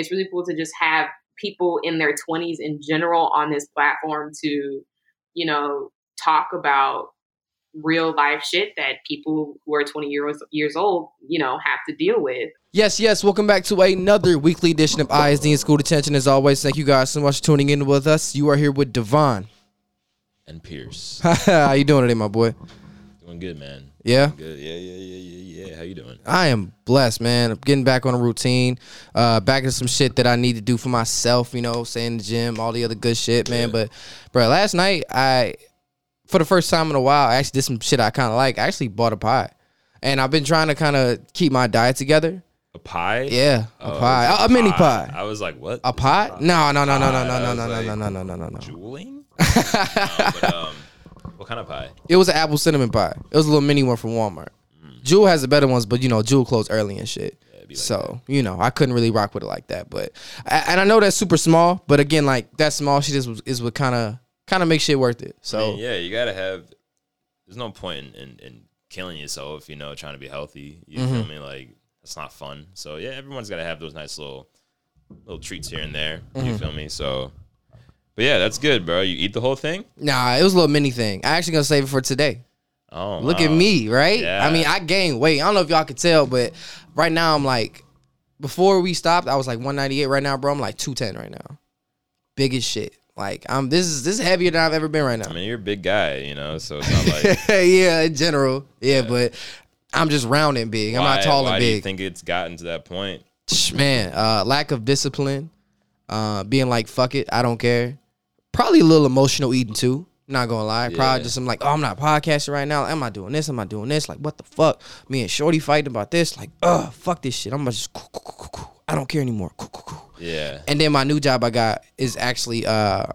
it's really cool to just have people in their 20s in general on this platform to, you know, talk about real life shit that people who are 20 years years old, you know, have to deal with. Yes, yes. Welcome back to another weekly edition of ISD and School Detention. As always, thank you guys so much for tuning in with us. You are here with Devon. and Pierce. How you doing today, my boy? Doing good, man. Yeah, Good. Yeah, yeah, yeah, yeah, yeah. How you doing? I am blessed, man. I'm getting back on a routine, uh, back into some shit that I need to do for myself. You know, stay in the gym, all the other good shit, man. Yeah. But, bro, last night I, for the first time in a while, I actually did some shit I kind of like. I actually bought a pie, and I've been trying to kind of keep my diet together. A pie? Yeah, a Oh, pie, a, a mini pie. I was like, what? A pie? No, no, no, no, no, no, no, no, no, no, no, no, no, no, no. Jeweling? no, but, um, what kind of pie? It was an apple cinnamon pie. It was a little mini one from Walmart. Jewel has the better ones, but you know, Jewel closed early and shit. like so you know, I couldn't really rock with it like that. But and I know that's super small, but again, like that small shit is is what kind of kind of makes shit worth it. I So mean, yeah, you gotta have. There's no point in, in, in killing yourself, you know, trying to be healthy. You Mm-hmm. feel me? Like that's not fun. So yeah, everyone's gotta have those nice little little treats here and there. Mm-hmm. You feel me? So, but yeah, that's good, bro. You eat the whole thing? nah, it was a little mini thing. I actually gonna save it for today. Oh, Look at me, right? Yeah. I mean, I gained weight. I don't know if y'all could tell, but right now I'm like, before we stopped, I was like 198. Right now, bro, I'm like 210 right now. Big as shit. Like I'm this is this is heavier than I've ever been right now. I mean, you're a big guy, you know, so it's not like. yeah, in general. Yeah, but I'm just round and big. I'm not tall why and do you big. think it's gotten to that point? Man, uh, lack of discipline, uh, being like fuck it, I don't care. Probably a little emotional eating too. Not gonna lie. Probably just I'm like, oh, I'm not podcasting right now. Am I doing this? Am I doing this? Like, what the fuck? Me and Shorty fighting about this. Like, ugh, fuck this shit. I'm gonna just, I don't care anymore. Yeah. And then my new job I got is actually uh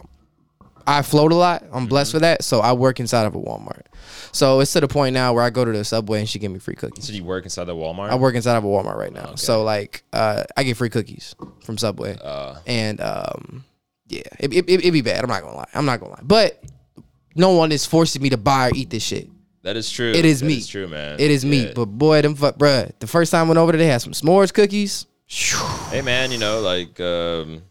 I float a lot. I'm blessed Mm-hmm. for that. So I work inside of a Walmart. So it's to the point now where I go to the subway and she give me free cookies. So you work inside the Walmart? I work inside of a Walmart right now. So like uh I get free cookies from Subway. Uh, and um yeah, it, it, it, it'd be bad. I'm not gonna lie. I'm not gonna lie. But no one is forcing me to buy or eat this shit. that is true. It is That It's true, man. It is Yeah. meat. But boy, them fuck bruh. The first time I went over there, they had some s'mores cookies. hey, man, you know, like, um,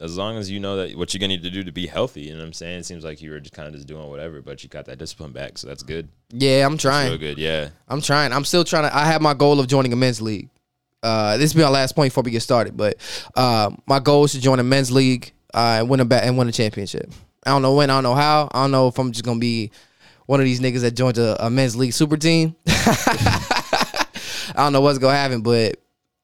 as long as you know that what you're gonna need to do to be healthy, you know what I'm saying? It seems like you were just kind of just doing whatever, but you got that discipline back, so that's good. Yeah, I'm trying. Real good, yeah. I'm trying. I'm still trying to. I have my goal of joining a men's league. Uh, this will be our last point before we get started. But uh, my goal is to join a men's league uh, and win a bat and win a championship. I don't know when. I don't know how. I don't know if I'm just gonna be one of these niggas that joins a, a men's league super team. I don't know what's gonna happen, but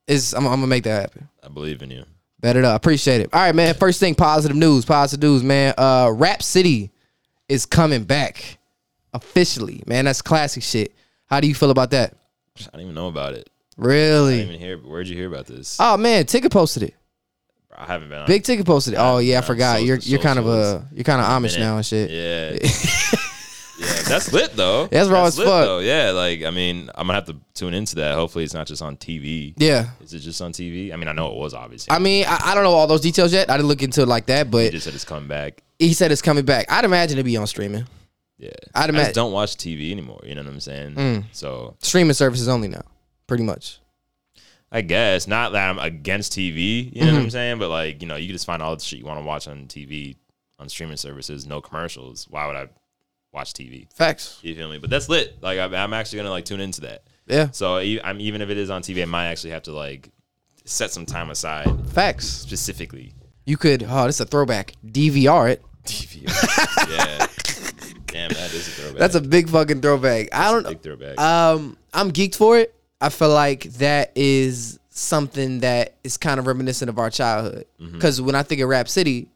it's I'm, I'm gonna make that happen. I believe in you. Better up. Appreciate it. All right, man. First thing, positive news. Positive news, man. Uh, Rap City is coming back officially, man. That's classic shit. How do you feel about that? I don't even know about it. Really? I didn't even hear. Where'd you hear about this? Oh man, Ticket posted it. I haven't been. On Big Ticket posted it. Oh yeah, I forgot. so- You're you're kind of a you're kind of Amish now and shit. Yeah. Yeah, that's lit though. That's raw as lit, fuck. Though. Yeah, like I mean, I'm gonna have to tune into that. Hopefully, it's not just on TV. Yeah. Is it just on TV? I mean, I know it was obviously. I mean, I, I don't know all those details yet. I didn't look into it like that, but just said it's coming back. he said it's coming back. I'd imagine it'd be on streaming. Yeah, I'd imagine- don't watch TV anymore. You know what I'm saying? Mm. So Streaming services only now, pretty much. I guess not that I'm against TV. You know Mm-hmm. what I'm saying? But like, you know, you can just find all the shit you want to watch on TV on streaming services. No commercials. Why would I watch TV? Facts. You feel me? But that's lit. Like I'm, I'm actually gonna like tune into that. Yeah. So I'm even if it is on TV, I might actually have to like set some time aside Facts. specifically. You could. Oh, this is a throwback. DVR it. DVR. yeah. Damn, that is a throwback. That's a big fucking throwback. I don't. big throwback. Um, I'm geeked for it. I feel like that is something that is kind of reminiscent of our childhood. Mm-hmm. Because when I think of Rap City,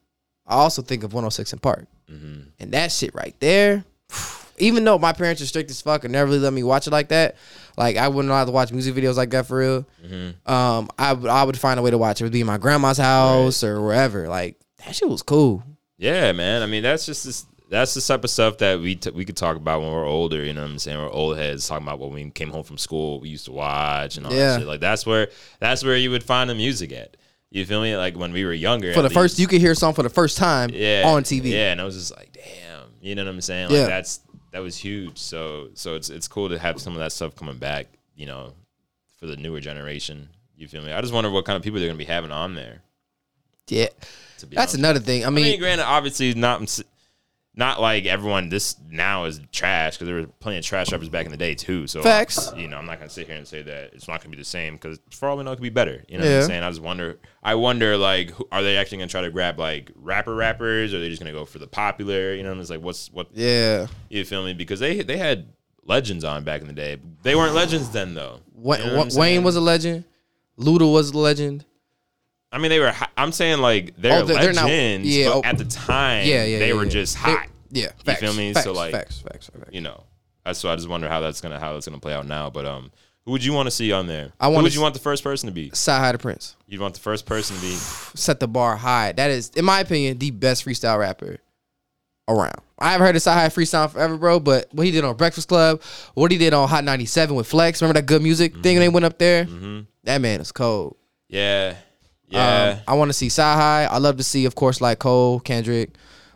I also think of 106 & Park, Mm-hmm. and that shit right there. Even though my parents are strict as fuck and never really let me watch it like that, like I wouldn't allowed to watch music videos like that for real. Mm-hmm. Um, I would I would find a way to watch it. It would be in my grandma's house or wherever. Like that shit was cool. yeah, man. I mean, that's just this. That's the type of stuff that we t- we could talk about when we're older. You know what I'm saying? We're old heads talking about when we came home from school, we used to watch and all Yeah. that shit. Like that's where that's where you would find the music at. You feel me? Like when we were younger. For the first, you could hear a song for the first time yeah, on TV. Yeah, and I was just like, damn, you know what I'm saying? Like Yeah. that's that was huge. So so it's it's cool to have some of that stuff coming back. You know, for the newer generation. You feel me? I just wonder what kind of people they're gonna be having on there. Yeah, that's another thing. I I mean, mean, granted, obviously not not like everyone this now is trash because there were plenty of trash rappers back in the day too. So Facts. you know, I'm not gonna sit here and say that it's not gonna be the same because for all we know, it could be better. You know what I'm saying? I just wonder. I wonder like, who, are they actually gonna try to grab like rapper rappers, or are they just gonna go for the popular? You know, it's like what's what yeah. you feel me? Because they they had legends on back in the day. They weren't legends then though. Wa- You know what Wa- Wayne was a legend. Luda was a legend. I mean, they were. I'm saying like they're, Oh, they're- they're not- legends, yeah, but oh. at the time, Yeah, yeah. they yeah, were yeah. just They- hot. yeah, facts, feel me? Facts, So, like- facts, facts, facts. you know. So I just wonder how that's gonna how that's gonna play out now. But um, who would you want to see on there? I who wanna would you want the first person to be? CyHi the Prynce You'd want the first person to be. set the bar high. That is, in my opinion, the best freestyle rapper around. I haven't heard of CyHi freestyle forever, bro. But what he did on Breakfast Club, what he did on Hot 97 with Flex, remember that good music thing when they went up there? hmm That man is cold. Yeah, yeah. Um, I want to see High. I love to see, of course, like Cole, Kendrick.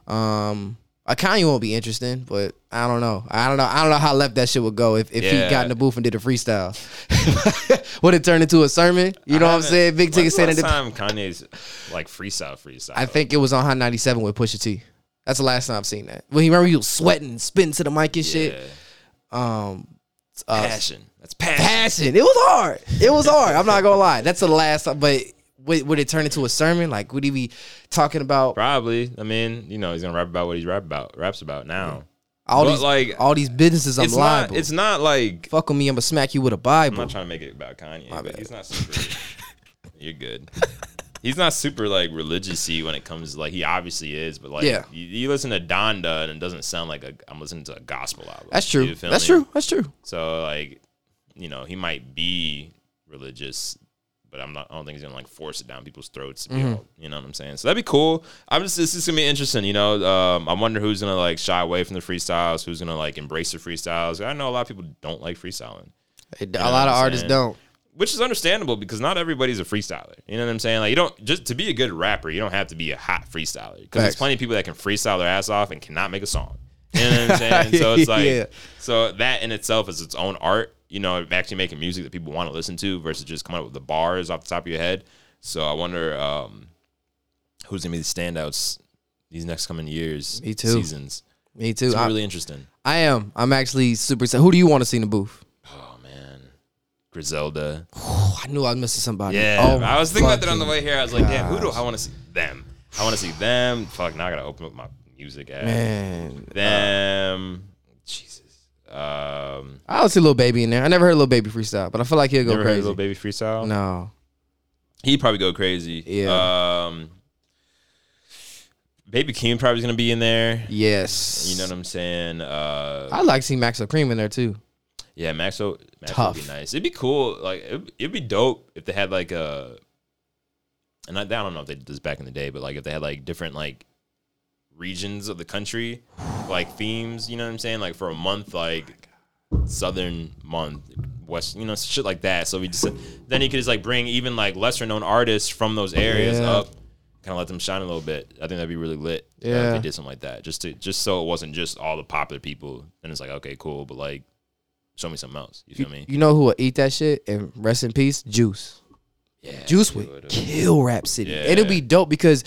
Um, a Kanye won't be interesting, but I don't know. I don't know. I don't know how left that shit would go if, if Yeah. he got in the booth and did a freestyle. would it turn into a sermon? You know what I'm saying? Big Ticket when's said the it. last time Kanye's like freestyle freestyle. I think it was on Hot 97 with Pusha T. That's the last time I've seen that. When he remember he was sweating, spitting to the mic and shit. Yeah. Um, uh, passion. That's passion. passion. It was hard. It was hard. I'm not gonna lie. That's the last. time. But would, would it turn into a sermon? Like would he be talking about Probably. I mean, you know, he's gonna rap about what he's rap about raps about now. all but, these like, all these businesses? I'm it's liable. not. It's not like Fuck with me. I'm gonna smack you with a I'm Bible. not trying to make it about Kanye, My but bad. he's not super. you're good. He's not super like religious-y when it comes to like he obviously is, but like Yeah. you, you listen to Donda and it doesn't sound like a I'm listening to a gospel album. That's true. That's me? true. That's true. So like, you know, he might be religious, but I'm not. I don't think he's gonna like force it down people's throats. Mm-hmm. all, you know what I'm saying? So that'd be cool. I'm just. This is gonna be interesting. You know, um, I wonder who's gonna like shy away from the freestyles. Who's gonna like embrace the freestyles? I know a lot of people don't like freestyling. It- know a lot of artists saying? don't. which is understandable because not everybody's a freestyler. You know what I'm saying? Like you don't just to be a good rapper, you don't have to be a hot freestyler because there's plenty of people that can freestyle their ass off and cannot make a song. You know what I'm saying? so it's like Yeah. so that in itself is its own art. You know, actually making music that people want to listen to versus just coming up with the bars off the top of your head. So I wonder um, who's gonna be the standouts these next coming years, Me too. seasons. Me too. It's I, really interesting. I am. I'm actually super excited. Who do you want to see in the booth? Oh man, Griselda. Oh, I knew I was missing somebody. Yeah, Oh, I was thinking about that on the way here. I was like, damn, who do. I want to see? Them. I want to see them. Fuck, now I gotta open up my music app. Man, Them. Jesus. Um, I don't see Lil Baby in there. I never heard Lil Baby freestyle, but I feel like he'll go never heard crazy. of Lil Baby freestyle. No, He'd probably go crazy. Yeah. Um, Baby Keem probably is gonna be in there. yes, You know what I'm saying? Uh, I like to see Max Cream in there too. yeah, Maxo. Maxo Tough. would be nice. It'd be cool. Like it'd, it'd be dope if they had like a. And I, I don't know if they did this back in the day, but like if they had like different like regions of the country, like themes. You know what I'm saying? Like for a month, like southern month, west. You know, shit like that. So we just then he could just like bring even like lesser known artists from those areas Yeah. up. Kind of let them shine a little bit. I think that'd be really lit. uh, if Yeah. they did something like that, just to just so it wasn't just all the popular people. And it's like, okay, cool, but like, show me something else. You feel me? You know who will eat that shit and rest in peace? Juice. Yeah, Juice would would. kill Rap City. Yeah. And it'd be dope because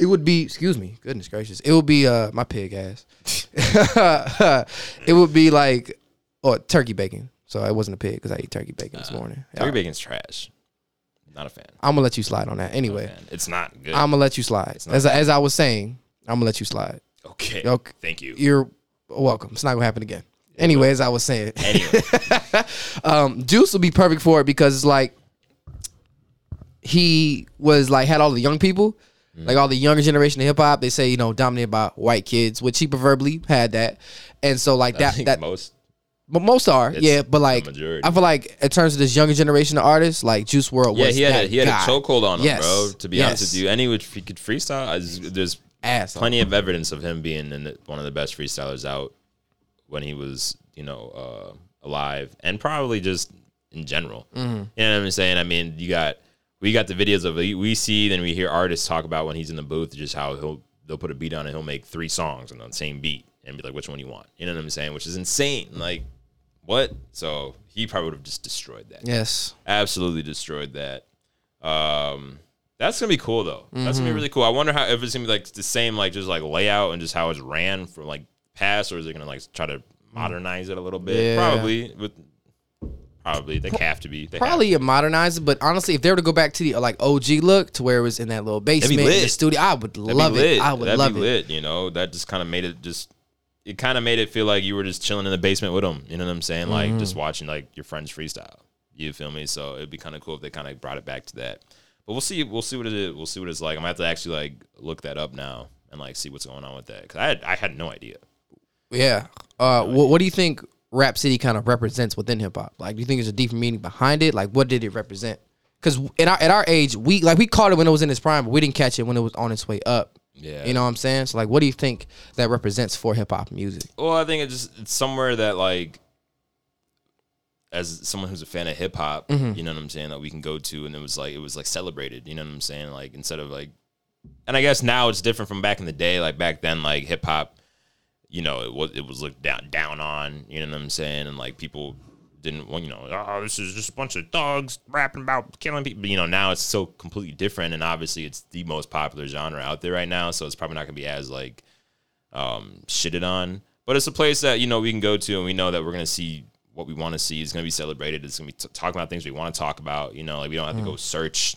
it would be, excuse me, goodness gracious. It would be uh my pig ass. it would be like or turkey bacon. So it wasn't a pig because I ate turkey bacon this morning. Turkey bacon's trash. Not a fan. I'm gonna let you slide on that. Anyway, it's not good. I'm gonna let you slide. Not As I, as I was saying, I'm gonna let you slide. okay. Okay. Thank you. You're welcome. It's not gonna happen again. Anyway, as I was saying, Anyway, um, Juice will be perfect for it because it's like he was like had all the young people, Mm. like all the younger generation of hip hop. They say you know dominated by white kids, which he preferably had that, and so like I that think that most but most are It's yeah, but like. I feel like in terms of this younger generation of artists, like Juice WRLD yeah, was he had a, he had guy. a chokehold on him, Yes. bro. To be Yes. honest with you, any which he could freestyle. I just- There's ass. plenty of evidence of him being in the, one of the best freestylers out when he was, you know, uh, alive, and probably just in general. Mm-hmm. You know what I'm saying? I mean, you got we got the videos of we see, then we hear artists talk about when he's in the booth, just how he'll they'll put a beat on and he'll make three songs on the same beat and be like, which one you want? You know what I'm saying? Which is insane. Like, what? So he probably would have just destroyed that. Yes. Absolutely destroyed that. Um, that's gonna be cool though. That's Mm-hmm. gonna be really cool. I wonder how if it's gonna be like the same like just like layout and just how it's ran from like past, or is it gonna like try to modernize it a little bit? Yeah. Probably with probably they have to be. They Probably a modernizer, but honestly, if they were to go back to the like OG look to where it was in that little basement in the studio, I would That'd love it. I would That'd love it. lit. You know, that just kind of made it just. It kind of made it feel like you were just chilling in the basement with them. You know what I'm saying? Like Mm-hmm. just watching like your friends freestyle. You feel me? So it'd be kind of cool if they kind of brought it back to that. But we'll see. We'll see what it is. We'll see what it's like. I'm gonna have to actually like look that up now and like see what's going on with that because I had I had no idea. Yeah. Uh, what, what do you think Rap City kind of represents within hip hop? Like, do you think there's a deeper meaning behind it? Like, what did it represent? Because at our at our age, we like we caught it when it was in its prime, but we didn't catch it when it was on its way up. Yeah. You know what I'm saying? So, like, what do you think that represents for hip hop music? Well, I think it's just it's somewhere that like as someone who's a fan of hip hop, Mm-hmm. you know what I'm saying, that we can go to and it was like it was like celebrated, you know what I'm saying? Like instead of like and I guess now it's different from back in the day. Like back then, like hip hop, you know, it was it was looked down down on, you know what I'm saying? And like people didn't want, you know, oh, this is just a bunch of thugs rapping about killing people. But, you know, now it's so completely different and obviously it's the most popular genre out there right now. So it's probably not gonna be as like um, shitted on. But it's a place that you know we can go to, and we know that we're gonna see what we want to see. It's gonna be celebrated. It's gonna be t- talking about things we want to talk about. You know, like we don't have to go search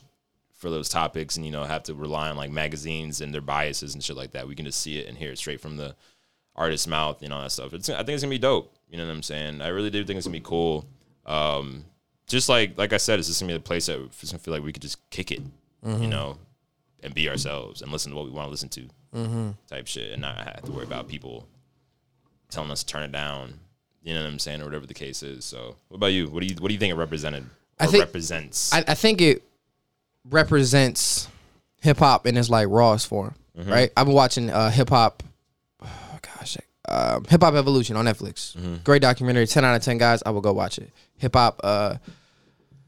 for those topics, and you know have to rely on like magazines and their biases and shit like that. We can just see it and hear it straight from the artist's mouth. You know that stuff. It's I think it's gonna be dope. You know what I'm saying? I really do think it's gonna be cool. Um, just like like I said, it's just gonna be a place that it's gonna feel like we could just kick it. You know, and be ourselves and listen to what we want to listen to type shit and not have to worry about people telling us to turn it down. You know what I'm saying, or whatever the case is. So, what about you? What do you what do you think it represented? Or I think- represents. I, I think it represents hip hop in its like rawest form, Mm-hmm. right? I've been watching uh, hip hop. Um, Hip Hop Evolution on Netflix. Mm-hmm. Great documentary. Ten out of ten guys. I will go watch it. Hip hop, uh,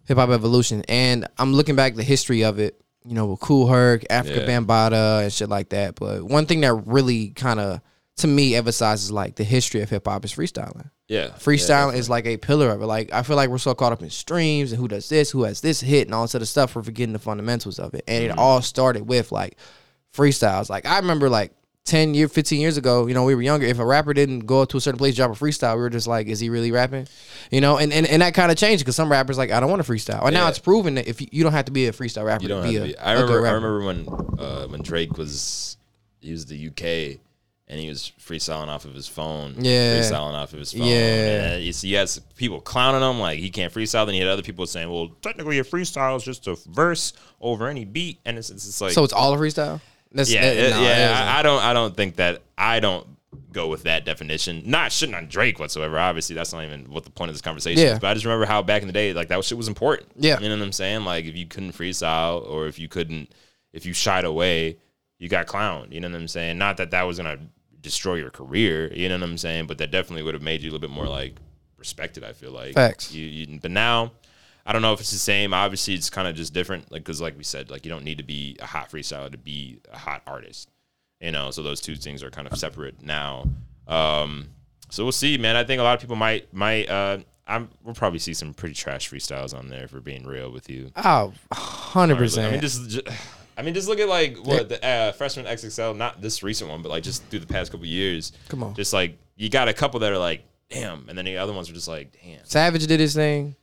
Hip Hop Evolution, and I'm looking back the history of it. You know, with Kool Herc, Afrika Yeah. Bambaataa, and shit like that. But one thing that really kind of to me emphasizes like the history of hip hop is freestyling yeah, freestyling is like a pillar of it. Like I feel like we're so caught up in streams and who does this, who has this hit, and all this other stuff. We're forgetting the fundamentals of it. And it all started with like freestyles. Like I remember like. 10 year 15 years ago you know we were younger if a rapper didn't go to a certain place drop a freestyle we were just like is he really rapping you know and and, and that kind of changed because some rappers like i don't want to freestyle and now it's proven that if you, you don't have to be a freestyle rapper You don't to be have a, to be. I remember. I remember when uh, when Drake was he was the UK and he was freestyling off of his phone. Yeah. freestyling off of his phone. Yeah. and you see, he has people clowning him like he can't freestyle. Then he had other people saying, "Well, technically, a freestyle is just a verse over any beat," and it's, it's just like so it's all a freestyle That's, yeah, it- yeah. I, I don't. I don't think that. I don't go with that definition. Not shitting on Drake whatsoever. Obviously, that's not even what the point of this conversation Yeah. is. But I just remember how back in the day, like that shit was important. Yeah. you know what I'm saying. Like if you couldn't freestyle or if you couldn't, if you shied away, you got clowned. You know what I'm saying. Not that that was gonna destroy your career. You know what I'm saying. But that definitely would have made you a little bit more like respected. I feel like Facts. You, you, but now. I don't know if it's the same. Obviously, it's kind of just different. Like, because, like we said, like you don't need to be a hot freestyler to be a hot artist. You know, so those two things are kind of separate now. Um, so we'll see, man. I think a lot of people might might. Uh, I'm we'll probably see some pretty trash freestyles on there if we're being real with you. oh 100% I mean, just, ju- I mean, just look at like what the uh, freshman XXL, not this recent one, but like just through the past couple years. Come on. just like you got a couple that are like, damn, and then the other ones are just like, damn. savage did his thing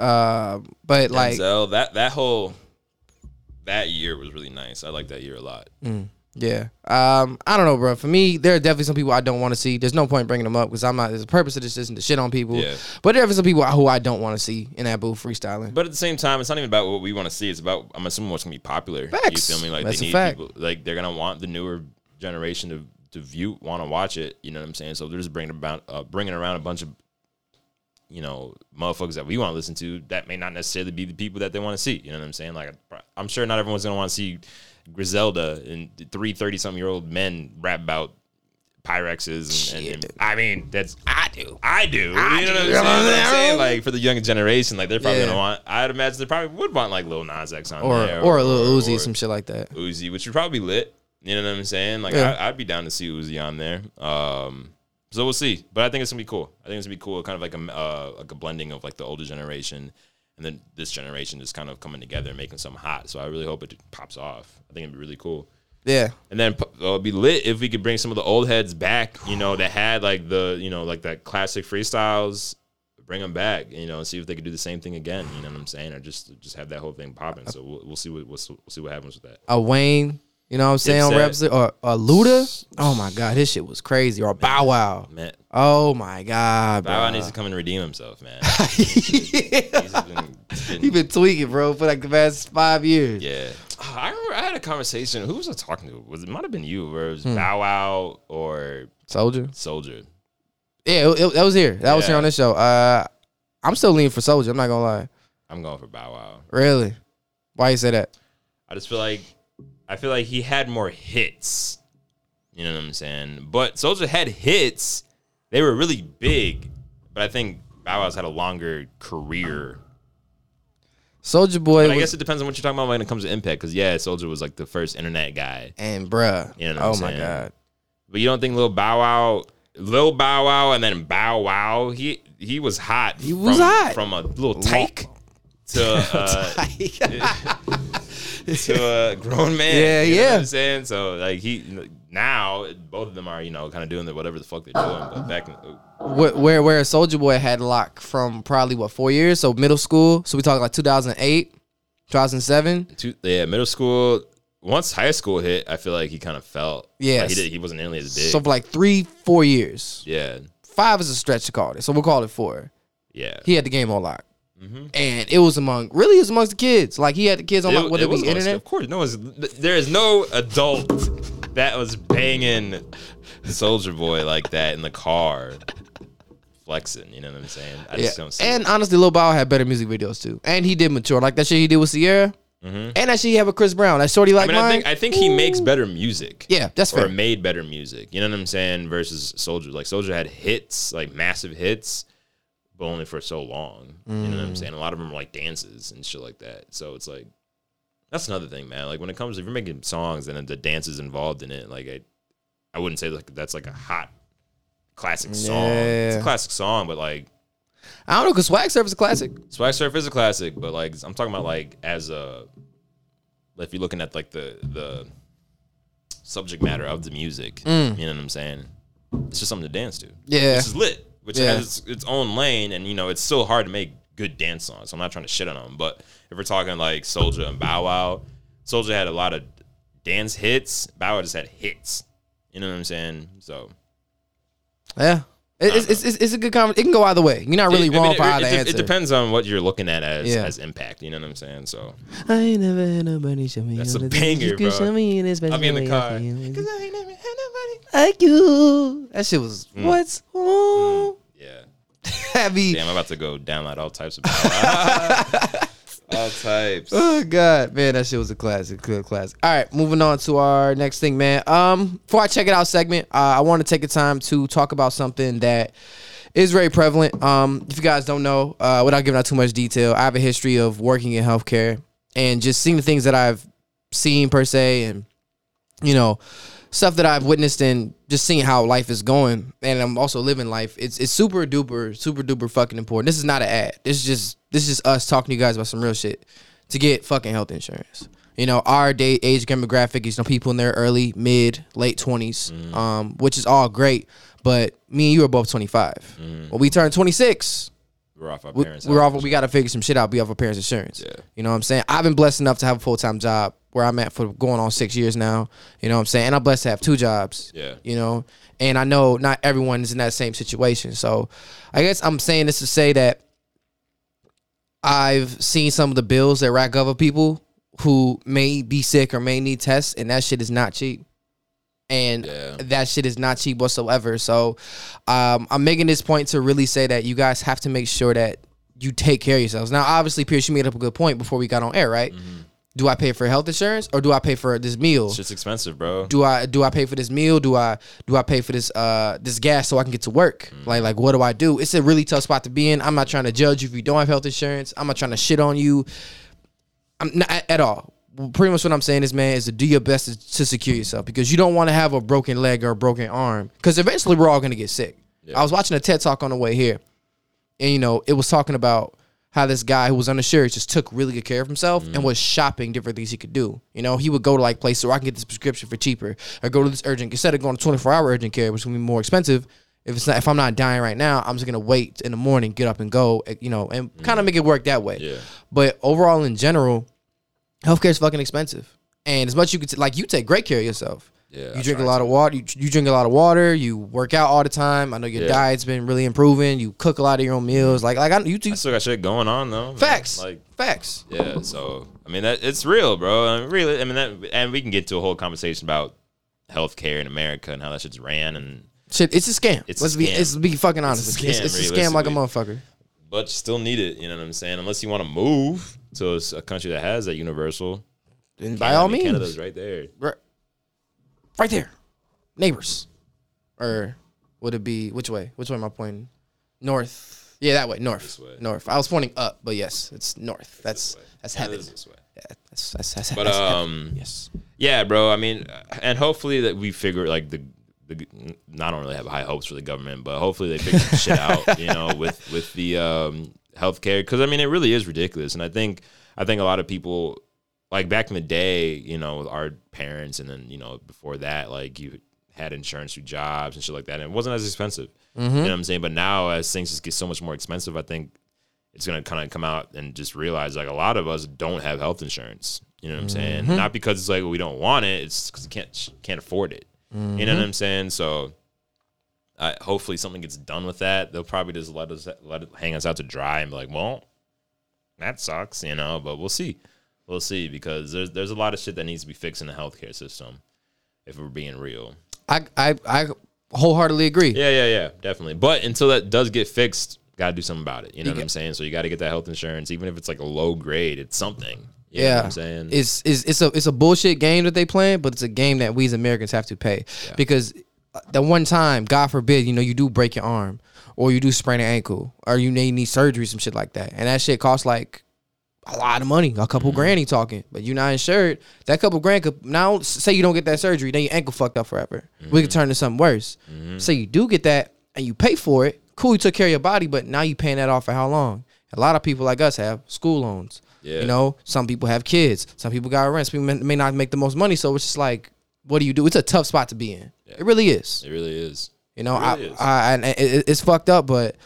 uh, but like Denzel, that that whole that year was really nice. I like that year a lot. Yeah. Um, I don't know, bro. For me, there are definitely some people I don't want to see. There's no point bringing them up because I'm not. There's a purpose of this isn't to shit on people. Yeah. But there are some people who I don't want to see in that booth freestyling. But at the same time, it's not even about what we want to see. It's about I'm assuming what's gonna be popular. Facts. You feel me? Like That's they need people. Like they're gonna want the newer generation to to view, want to watch it. You know what I'm saying? So they're just bringing about uh, bringing around a bunch of you know motherfuckers that we want to listen to that may not necessarily be the people that they want to see. You know what I'm saying? Like I'm sure not everyone's gonna want to see Griselda and three 30 something year old men rap about Pyrexes and, and, and- I mean that's I do. I do. I you know what I'm do. saying? What I'm saying? Like for the younger generation, like they're probably Yeah. gonna want. I'd imagine they probably would want like Lil Nas X on Or there, or or a Lil Uzi, or some shit like that. Uzi, which would probably be lit. You know what I'm saying? Like Yeah. I, I'd be down to see Uzi on there. Um, So we'll see. But I think it's gonna be cool. I think it's gonna be cool, kind of like a uh, like a blending of like the older generation and then this generation is kind of coming together and making something hot. So I really hope it pops off. I think it'd be really cool. Yeah. And then it'd be lit if we could bring some of the old heads back, you know, that had like the, you know, like that classic freestyles, bring them back, you know, and see if they could do the same thing again. You know what I'm saying? Or just just have that whole thing popping. So we'll, we'll see what we'll, we'll see what happens with that. A Wayne, you know what I'm saying, on or a Luda. Oh my god, his shit was crazy. Or Bow Wow. Man, Oh my god, Bow Wow bro. needs to come and redeem himself, man. He's been- been- he been tweaking, bro, for like the past five years. Yeah. I remember I had a conversation. Who was I talking to? Was it might have been you, where it Hmm. was Bow Wow or Soulja. Soulja. Yeah, it, it- that was here. That was here Yeah. on this show. Uh, I'm still leaning for Soulja. I'm not gonna lie. I'm going for Bow Wow. Really? Why you say that? I just feel like I feel like he had more hits. You know what I'm saying? But Soulja had hits. They were really big, but I think Bow Wow's had a longer career. Soulja Boy But I was- guess it depends on what you're talking about when it comes to impact. Because yeah, Soulja was like the first internet guy. and bruh. You know what oh my god. But you don't think Lil Bow Wow, Lil Bow Wow, and then Bow Wow, he he was hot. He was from, hot. from a little tyke to uh, to a grown man. Yeah, you know yeah. what I'm saying so like he now both of them are you know kind of doing the whatever the fuck they're doing. But back in, where where, where Soulja Boy had lock from probably what four years, so middle school. So we talking like 2008, 2007. two, yeah, middle school. Once high school hit, I feel like he kind of felt. Yeah, like he did. He wasn't nearly as big. So for like three, four years. yeah, Five is a stretch to call it, so we'll call it four. yeah. He had the game on lock, and it was among really it was amongst the kids. Like he had the kids on like whether it, was be internet. Of course, no one's. There is no adult that was banging Soulja Boy like that in the car, flexing. You know what I'm saying? I Yeah. just don't see. And honestly, Lil Bow had better music videos too, and he did mature like that shit he did with Ciara, and that shit he had with Chris Brown. That shorty like Mm-hmm. I mean, I mine. think I think he makes better music. yeah, that's or fair. made better music. You know what I'm saying? Versus Soulja. Like Soulja had hits, like massive hits, but only for so long. You know Mm. what I'm saying? A lot of them are like dances and shit like that. So it's like that's another thing, man. Like when it comes if you're making songs and then the dance is involved in it, like I I wouldn't say like that's like a hot classic song. It's a classic song, but like I don't know because Swag Surf is a classic. Swag Surf is a classic, but like I'm talking about like as a if you're looking at like the the subject matter of the music, you know what I'm saying? It's just something to dance to. Yeah. Which is lit, which Yeah. has its, its own lane, and you know it's still hard to make good dance songs. So I'm not trying to shit on them, but if we're talking like Soulja and Bow Wow, Soulja had a lot of dance hits. Bow Wow just had hits. You know what I'm saying? So Yeah, it's, it's, it's, it's a good comment. It can go either way. You're not really It- I wrong mean, for it, either it, de- answer. it depends on what you're looking at as Yeah. as impact. You know what I'm saying? So I ain't never had nobody show me. That's all a banger, you could bro. Show me in this I'll be in the special car. way I feel. 'Cause I ain't never had nobody. Like you. That shit was Mm. what's wrong? Yeah. Heavy. Damn, I'm about to go download all types of power. All types. Oh god, man, that shit was a classic, good classic. All right, moving on to our next thing, man. Um, before I check it out segment, uh, I want to take the time to talk about something that is very prevalent. Um, if you guys don't know, uh, without giving out too much detail, I have a history of working in healthcare and just seeing the things that I've seen per se, and you know, stuff that I've witnessed and just seeing how life is going, and I'm also living life. It's it's super duper, super duper fucking important. This is not an ad. This is just this is us talking to you guys about some real shit to get fucking health insurance. You know, our day age demographic is you know people in their early, mid, late 20s um, which is all great. But me and you are both twenty five. When we turn twenty six, We're off our we, parents. we're off. We got to figure some shit out. Be off our parents' insurance. Yeah. You know what I'm saying? I've been blessed enough to have a full time job where I'm at for going on six years now. You know what I'm saying? And I'm blessed to have two jobs. Yeah. You know, and I know not everyone is in that same situation. So, I guess I'm saying this to say that I've seen some of the bills that rack over people who may be sick or may need tests, and that shit is not cheap. And Yeah. that shit is not cheap whatsoever. So um, I'm making this point to really say that you guys have to make sure that you take care of yourselves. Now, obviously, Pierce, you made up a good point before we got on air, right? Do I pay for health insurance or do I pay for this meal? It's just expensive, bro. do I do I pay for this meal? Do I do I pay for this uh this gas so I can get to work? Like like what do I do? It's a really tough spot to be in. I'm not trying to judge you if you don't have health insurance. I'm not trying to shit on you. I'm not at- all. pretty much what I'm saying is, man, is to do your best to, to secure yourself because you don't want to have a broken leg or a broken arm because eventually we're all gonna get sick. I was watching a TED talk on the way here, and you know, it was talking about how this guy who was uninsured just took really good care of himself and was shopping different things he could do. You know, he would go to like places where I can get this prescription for cheaper, or go to this urgent instead of going to 24 hour urgent care, which is gonna be more expensive. If it's not, if I'm not dying right now, I'm just gonna wait in the morning, get up and go, eh, you know, and kind of make it work that way. Yeah. But overall, in general, healthcare is fucking expensive. And as much you could t- like, you take great care of yourself. Yeah, you I drink a lot of water. You, you drink a lot of water. You work out all the time. I know your Yeah. diet's been really improving. You cook a lot of your own meals. Like like I you I still got shit going on though. man. facts Like facts. yeah, so I mean that it's real, bro. I mean, really, I mean that, and we can get to a whole conversation about healthcare in America and how that shit's ran, and Shit, it's a scam. It's let's be scam. let's be fucking honest. It's It's, a scam, it's a scam like a motherfucker. but you still need it. You know what I'm saying? Unless you want to move to a country that has that universal. And by all means, Canada's right there. right, right there, neighbors, or would it be which way? Which way am I pointing? North. Yeah, that way. North. Way. North. I was pointing up, but yes, it's north. That's that's Canada's heaven. this way. Yeah, that's that's that's, But that's heaven. um, yes. Yeah, bro. I mean, and hopefully that we figure like the the. I don't really have high hopes for the government, but hopefully they figure some shit out. You know, with with the um, healthcare, because I mean, it really is ridiculous, and I think I think a lot of people like back in the day, you know, with our parents, and then you know before that, like you had insurance through jobs and shit like that, and it wasn't as expensive. You mm-hmm. know what I'm saying? But now, as things just get so much more expensive, I think it's gonna kind of come out and just realize like a lot of us don't have health insurance. You know what I'm saying? Mm-hmm. Not because it's like we don't want it; it's because we can't can't afford it. You know what mm-hmm. I'm saying? So, I, hopefully, something gets done with that. They'll probably just let us let it hang us out to dry and be like, "Well, that sucks," you know. But we'll see, we'll see because there's there's a lot of shit that needs to be fixed in the healthcare system. If we're being real, I I I wholeheartedly agree. yeah, yeah, yeah, definitely. But until that does get fixed, gotta do something about it. You know You what get- I'm saying? So you got to get that health insurance, even if it's like a low grade. It's something. You know yeah, what I'm saying? it's it's it's a it's a bullshit game that they playing, but it's a game that we as Americans have to pay because the one time, God forbid, you know, you do break your arm or you do sprain an ankle or you may need surgery, some shit like that, and that shit costs like a lot of money, a couple mm-hmm. grand. He talking, but you're not insured. That couple grand could now say you don't get that surgery, then your ankle fucked up forever. We could mm-hmm. turn to something worse. Mm-hmm. Say you do get that and you pay for it. Cool, you took care of your body, but now you paying that off for how long? A lot of people like us have school loans. Yeah. You know, some people have kids. Some people got rent. Some people may, not make the most money. So it's just like, what do you do? It's a tough spot to be in. It really is. it really is. You know, It really I. I, it, it's fucked up, but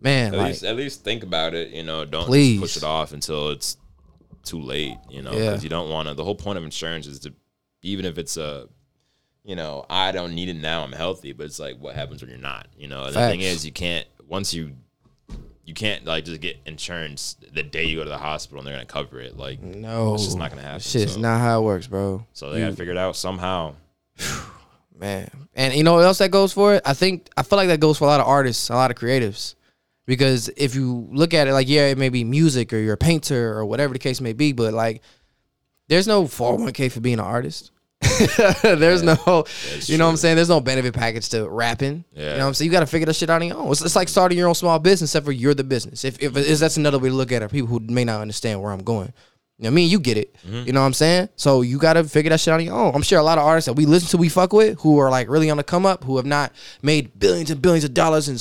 man, At like, least, at least think about it. You know, don't push it off until it's too late. You know, Yeah. because you don't want to. The whole point of insurance is to, even if it's a, you know, I don't need it now. I'm healthy, but it's like, what happens when you're not? You know, and the thing is, you can't once you, you can't like just get insurance the day you go to the hospital and they're gonna cover it. Like, no, it's just not gonna happen. Shit's so, not how it works, bro. so they gotta figure it out somehow. Man, and you know what else that goes for it? I think I feel like that goes for a lot of artists, a lot of creatives, because if you look at it, like yeah, it may be music or you're a painter or whatever the case may be, but like there's no 401k for being an artist. there's no, you know what I'm saying? There's no benefit package to rapping. You know what I'm saying? You got to figure that shit out on your own. It's, it's like starting your own small business, except for you're the business. If, if is that's another way to look at it, people who may not understand where I'm going. You know, me and you get it. Mm-hmm. You know what I'm saying? So you got to figure that shit out on your own. I'm sure a lot of artists that we listen to, we fuck with, who are like really on the come up, who have not made billions and billions of dollars and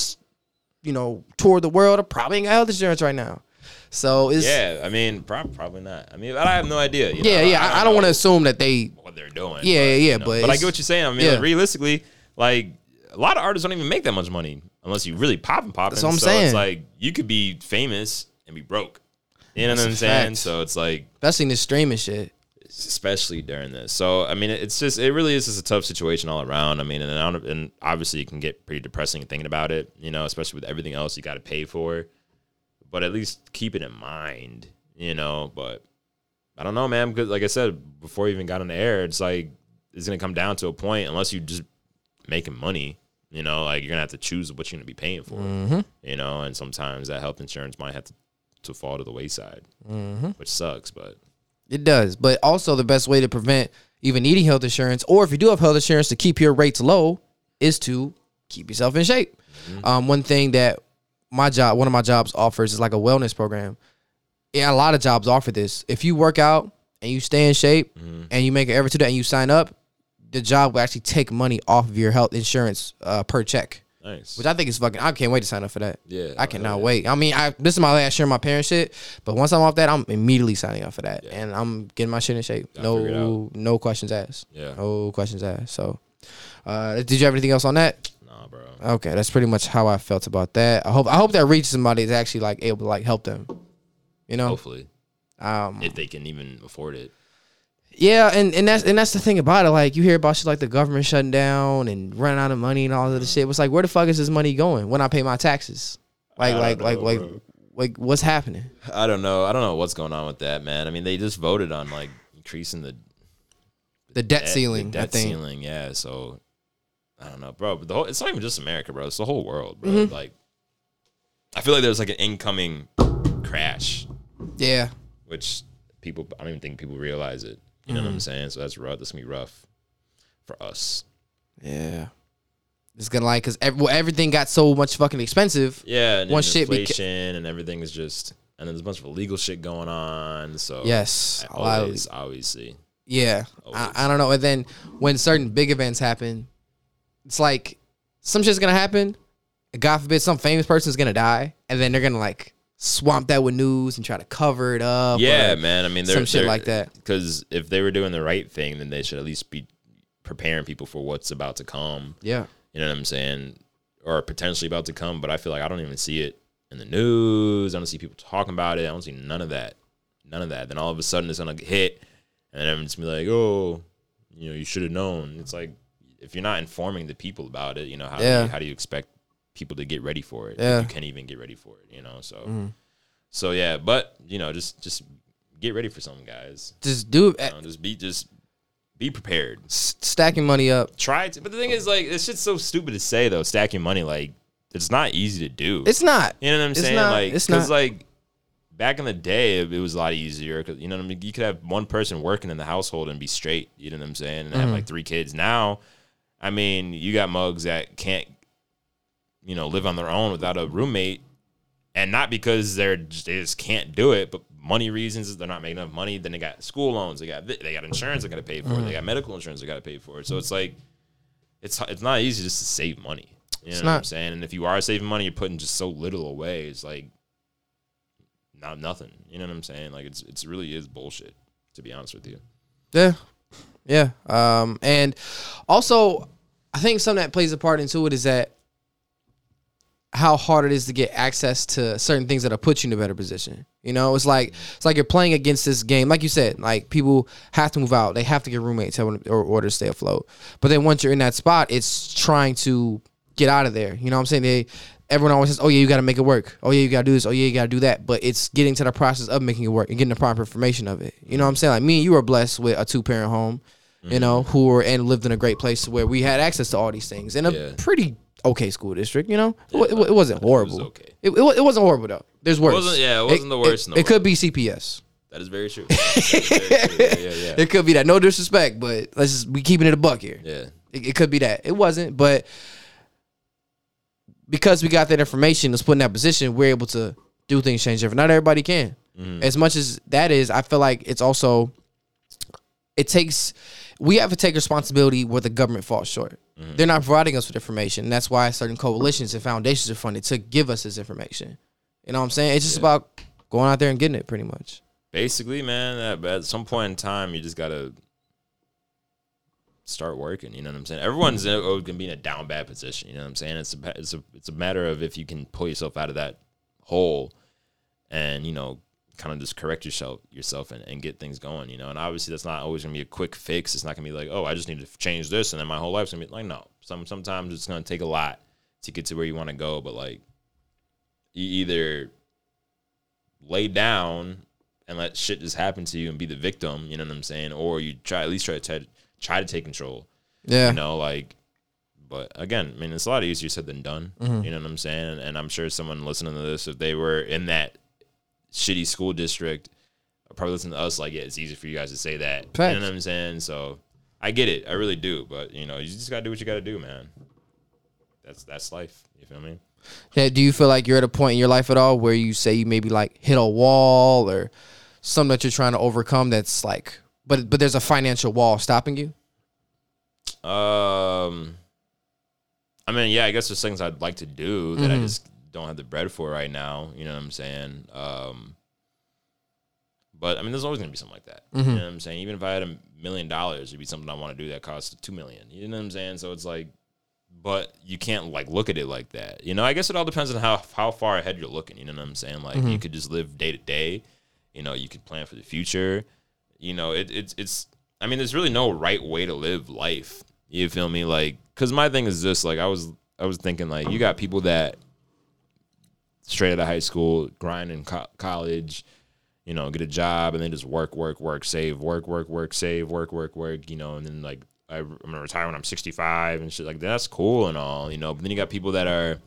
you know tour the world, are probably ain't got health insurance right now. So it's Yeah, I mean, prob- probably not. I mean, I have no idea. you know? yeah, yeah. I, I don't want to assume that they what they're doing. Yeah, yeah, yeah, you know, but but I get what you're saying. I mean, yeah. like, realistically, like a lot of artists don't even make that much money unless you really pop and pop. That's what I'm saying. It's like you could be famous and be broke. You know That's what I'm saying? fact. So it's like, especially in this streaming shit. Especially during this. So I mean, it's just it really is just a tough situation all around. I mean, and and obviously it can get pretty depressing thinking about it. You know, especially with everything else you got to pay for. But at least keep it in mind. You know, but I don't know, man. Because like I said before, we even got on the air, it's like it's gonna come down to a point unless you just making money. You know, like you're gonna have to choose what you're gonna be paying for. Mm-hmm. You know, and sometimes that health insurance might have to, to fall to the wayside, Mm-hmm. which sucks. But It does, but also the best way to prevent even needing health insurance, or if you do have health insurance, to keep your rates low, is to keep yourself in shape. Um, one thing that my job, one of my jobs offers, is like a wellness program. Yeah, a lot of jobs offer this. If you work out and you stay in shape Mhm. and you make an effort to that and you sign up, the job will actually take money off of your health insurance uh, per check, Nice. which I think is fucking. I can't wait to sign up for that. yeah. I cannot yeah. wait. I mean, I this is my last year of my parents shit, but once I'm off that, I'm immediately signing up for that, Yeah. and I'm getting my shit in shape. Gotta No, no questions asked. Yeah. No questions asked. So, uh, did you have anything else on that? Nah, bro. Okay, that's pretty much how I felt about that. I hope I hope that reaches somebody that's actually like able to like help them. You know, Hopefully, um, if they can even afford it. Yeah, and, and that's and that's the thing about it. Like you hear about shit like the government shutting down and running out of money and all of the shit. It's like where the fuck is this money going when I pay my taxes? Like like don't like like bro. like what's happening? I don't know. I don't know what's going on with that, man. I mean, they just voted on like increasing the The debt debt- ceiling, the debt ceiling. Yeah. So I don't know, bro. But the whole it's not even just America, bro. It's the whole world, bro. Mhm. Like I feel like there's like an incoming crash, Yeah, which people I don't even think people realize it. You know what I'm mm. saying? So that's rough. That's gonna be rough for us. yeah. It's gonna like because ev- well, everything got so much fucking expensive. Yeah, and Once then shit beca- inflation and everything is just and then there's a bunch of illegal shit going on. So Yes, I a lot of- always, obviously. Yeah, Always. I, I don't know. And then when certain big events happen, it's like some shit's gonna happen. God forbid, some famous person's gonna die, and then they're gonna like swamp that with news and try to cover it up. Yeah, man. I mean, some shit like that. Because if they were doing the right thing, then they should at least be preparing people for what's about to come. Yeah, You know what I'm saying? Or potentially about to come. But I feel like I don't even see it in the news. I don't see people talking about it. I don't see none of that. None of that. Then all of a sudden it's gonna hit, and then everyone's gonna be like, "Oh, you know, you should have known." It's like if you're not informing the people about it, you know, how do you, how do you expect people to get ready for it? Yeah. you can't even get ready for it. You know, so Mhm. so yeah. But you know, just just get ready for something, guys. just do it. You know, just be just be prepared. S- stacking money up. Try to, but the thing is, like, this shit's so stupid to say though. Stacking money, like, it's not easy to do. It's not. you know what I'm it's saying? not- like, it's not. like back in the day, it, it was a lot easier. Cause you know what I mean. You could have one person working in the household and be straight. You know what I'm saying? And have Mhm. like three kids. Now, I mean, you got mugs that can't, you know, live on their own without a roommate, and not because they're just, they just can't do it, but money reasons. They're not making enough money. Then they got school loans. They got they got insurance. They got to pay for it. Mm-hmm. They got medical insurance. They got to pay for it. So it's like, it's it's not easy just to save money. You know It's what I'm not. saying? And if you are saving money, you're putting just so little away. It's like not nothing. You know what I'm saying? Like it's it's really is bullshit. To be honest with you. Yeah. Yeah. Um, and also, I think something that plays a part into it is that how hard it is to get access to certain things that'll put you in a better position. You know, it's like it's like you're playing against this game. Like you said, like people have to move out. They have to get roommates in order to stay afloat. But then once you're in that spot, it's trying to get out of there. You know what I'm saying? They everyone always says, "Oh yeah, you got to make it work. Oh yeah, you got to do this. Oh yeah, you got to do that." But it's getting to the process of making it work and getting the proper information of it. You know what I'm saying? Like me and you were blessed with a two parent home. You mm-hmm. know, who were and lived in a great place where we had access to all these things in a Yeah. pretty okay school district. You know, it, it, it wasn't horrible. It was okay. It, it, it, wasn't horrible though. There's worse. wasn't- yeah, it wasn't the worst It, the it could be CPS. That is very true. Is very true. Yeah, yeah, yeah. It could be that. No disrespect, but let's just we keeping it a buck here. Yeah. It, it could be that. It wasn't, but because we got that information, let's put in that position, we're able to do things change different. Not everybody can. Mhm. As much as that is, I feel like it's also it takes we have to take responsibility where the government falls short. Mm-hmm. They're not providing us with information. And that's why certain coalitions and foundations are funded to give us this information. You know what I'm saying? It's just Yeah. about going out there and getting it pretty much. Basically, man, at, at some point in time, you just gotta start working. You know what I'm saying? Everyone's oh, gonna be in a down bad position. You know what I'm saying? It's a it's a it's a matter of if you can pull yourself out of that hole, and you know, kind of just correct yourself yourself and, and get things going. You know, and obviously that's not always gonna be a quick fix. It's not gonna be like, oh, I just need to change this, and then my whole life's gonna be like, no. Some sometimes it's gonna take a lot to get to where you want to go, but like, you either lay down and let shit just happen to you and be the victim, you know what I'm saying? Or you try at least try to try to take control. Yeah. You know, like but again, I mean it's a lot easier said than done. Mhm. You know what I'm saying? And I'm sure someone listening to this, if they were in that shitty school district, probably listen to us like, yeah, it's easy for you guys to say that. You know what I'm saying? So I get it. I really do. But you know, you just gotta do what you gotta do, man. That's that's life. You feel me? Yeah, do you feel like you're at a point in your life at all where you say you maybe like hit a wall or something that you're trying to overcome that's like but but there's a financial wall stopping you? Um, I mean, yeah, I guess there's things I'd like to do that I Mhm. just don't have the bread for right now. You know what I'm saying? Um, but I mean, there's always gonna be something like that. You Mhm. know what I'm saying? Even if I had a million dollars, it'd be something I want to do that costs two million. You know what I'm saying? So it's like, but you can't like look at it like that. You know, I guess it all depends on how how far ahead you're looking. You know what I'm saying? Like you could just live day to day. You know, you could plan for the future. You know, it, it's it's. I mean, there's really no right way to live life. You feel me? Like, cause my thing is this. Like, I was I was thinking like you got people that straight out of high school, grind in co- college, you know, get a job and then just work, work, work, save, work, work, work, save, work, work, work, you know, and then like I, I'm gonna retire when I'm 65 and shit like that. that's cool and all, you know. But then you got people that are,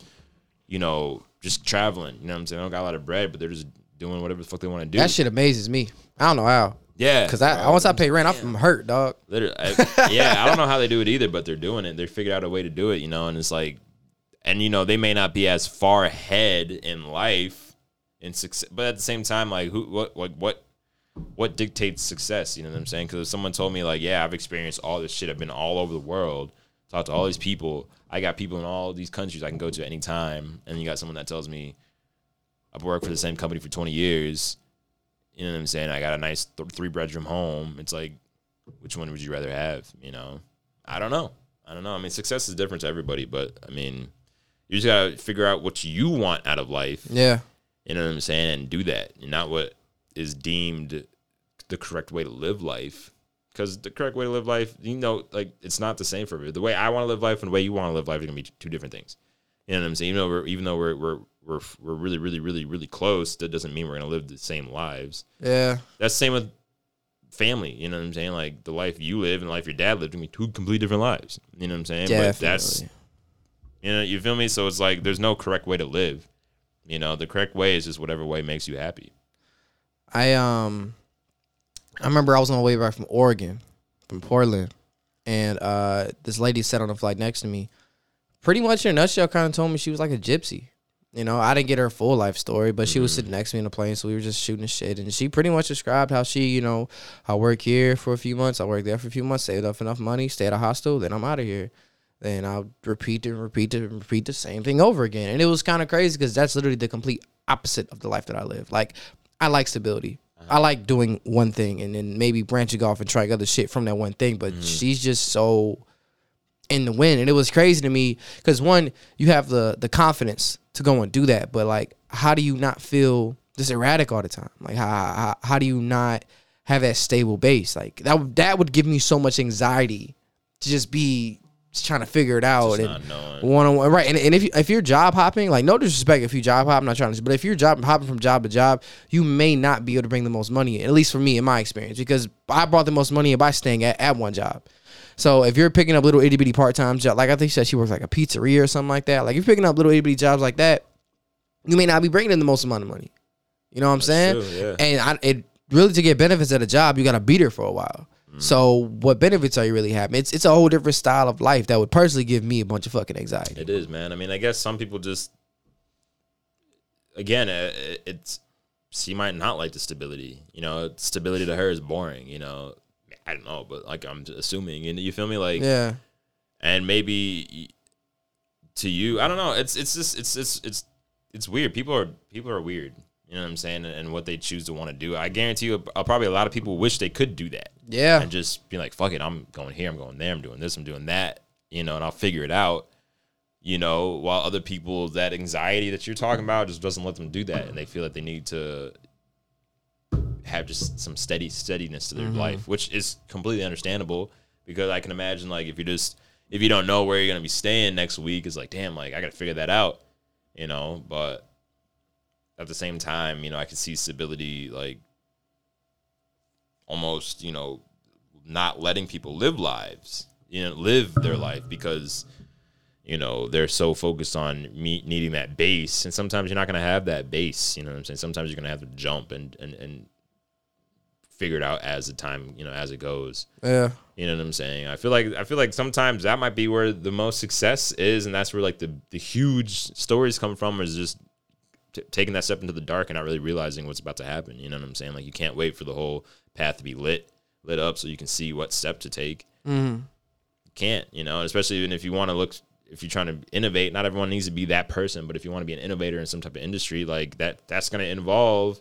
you know, just traveling. You know what I'm saying? They don't got a lot of bread, but they're just doing whatever the fuck they want to do. That shit amazes me. I don't know how. yeah, Cause I once I pay rent, I'm hurt, dog. Literally, I, yeah, I don't know how they do it either, but they're doing it. They figured out a way to do it, you know, and it's like, and you know, they may not be as far ahead in life in success, but at the same time, like, who, what, what, what, what dictates success? You know what I'm saying? Because if someone told me, like, yeah, I've experienced all this shit, I've been all over the world, talked to all these people, I got people in all these countries I can go to any time, and you got someone that tells me I've worked for the same company for 20 years. You know what I'm saying? I got a nice th- three bedroom home. It's like, which one would you rather have? You know, I don't know. I don't know. I mean, success is different to everybody, but I mean, you just gotta figure out what you want out of life. Yeah. You know what I'm saying, and do that, and not what is deemed the correct way to live life. Because the correct way to live life, you know, like it's not the same for everybody. The way I want to live life and the way you want to live life are gonna be two different things. You know what I'm saying? Even though we're even though we're we're we're, we're really really really really close, that doesn't mean we're gonna live the same lives. Yeah. That's the same with family. You know what I'm saying? Like the life you live and the life your dad lived can be two completely different lives. You know what I'm saying? But that's Definitely. You know, you feel me? So it's like there's no correct way to live. You know, the correct way is just whatever way makes you happy. I um I remember I was on the way back from Oregon, from Portland, and uh this lady sat on the flight next to me. Pretty much in a nutshell kind of told me she was like a gypsy. You know, I didn't get her full life story, but she was sitting next to me in the plane, so we were just shooting shit. And she pretty much described how she, you know, I work here for a few months, I work there for a few months, saved up enough money, stay at a hostel, then I'm out of here. Then I'll repeat and repeat and repeat the same thing over again. And it was kind of crazy because that's literally the complete opposite of the life that I live. Like, I like stability. I uh-huh. like doing one thing and then maybe branching off and trying other shit from that one thing. But mm-hmm. she's just so in the wind, and it was crazy to me because one, you have the the confidence to go and do that, but like, how do you not feel just erratic all the time? Like, how how, how do you not have that stable base? Like that that would give me so much anxiety to just be just trying to figure it out and one on one, right? And, and if you, if you're job hopping, like no disrespect, if you job hop, I'm not trying to, but if you're job hopping from job to job, you may not be able to bring the most money. in, At least for me, in my experience, because I brought the most money in by staying at, at one job. So if you're picking up little itty bitty part time job, like I think she said she works like a pizzeria or something like that. Like you're picking up little itty bitty jobs like that, you may not be bringing in the most amount of money. You know what I'm saying? true, yeah. And I, it really to get benefits at a job, you got to be there for a while. So what benefits are you really having? It's it's a whole different style of life that would personally give me a bunch of fucking anxiety. It is, man. I mean, I guess some people just, again, uh, it's she might not like the stability. You know, stability to her is boring. You know, I don't know, but like I'm assuming, and you feel me, like, Yeah. and maybe to you, I don't know. It's it's just it's it's it's it's weird. People are people are weird. You know what I'm saying, and what they choose to want to do. I guarantee you, uh, probably a lot of people wish they could do that Yeah. and just be like, fuck it, I'm going here, I'm going there, I'm doing this, I'm doing that, you know, and I'll figure it out, you know, while other people, that anxiety that you're talking about just doesn't let them do that. And they feel that they need to have just some steady steadiness to their mm-hmm. life, which is completely understandable because I can imagine like if you just, if you don't know where you're going to be staying next week, it's like, damn, like I got to figure that out, you know, but at the same time, you know, I can see stability like almost, you know, not letting people live lives, you know, live their life because, you know, they're so focused on me needing that base. And sometimes you're not going to have that base. You know what I'm saying? Sometimes you're going to have to jump and, and, and figure it out as the time, you know, as it goes. Yeah. You know what I'm saying? I feel like I feel like sometimes that might be where the most success is, and that's where like the the huge stories come from is just t- taking that step into the dark and not really realizing what's about to happen. You know what I'm saying? Like you can't wait for the whole path to be lit lit up so you can see what step to take. Mm-hmm. You can't, you know, especially even if you want to look if you're trying to innovate, not everyone needs to be that person, but if you want to be an innovator in some type of industry, like that that's going to involve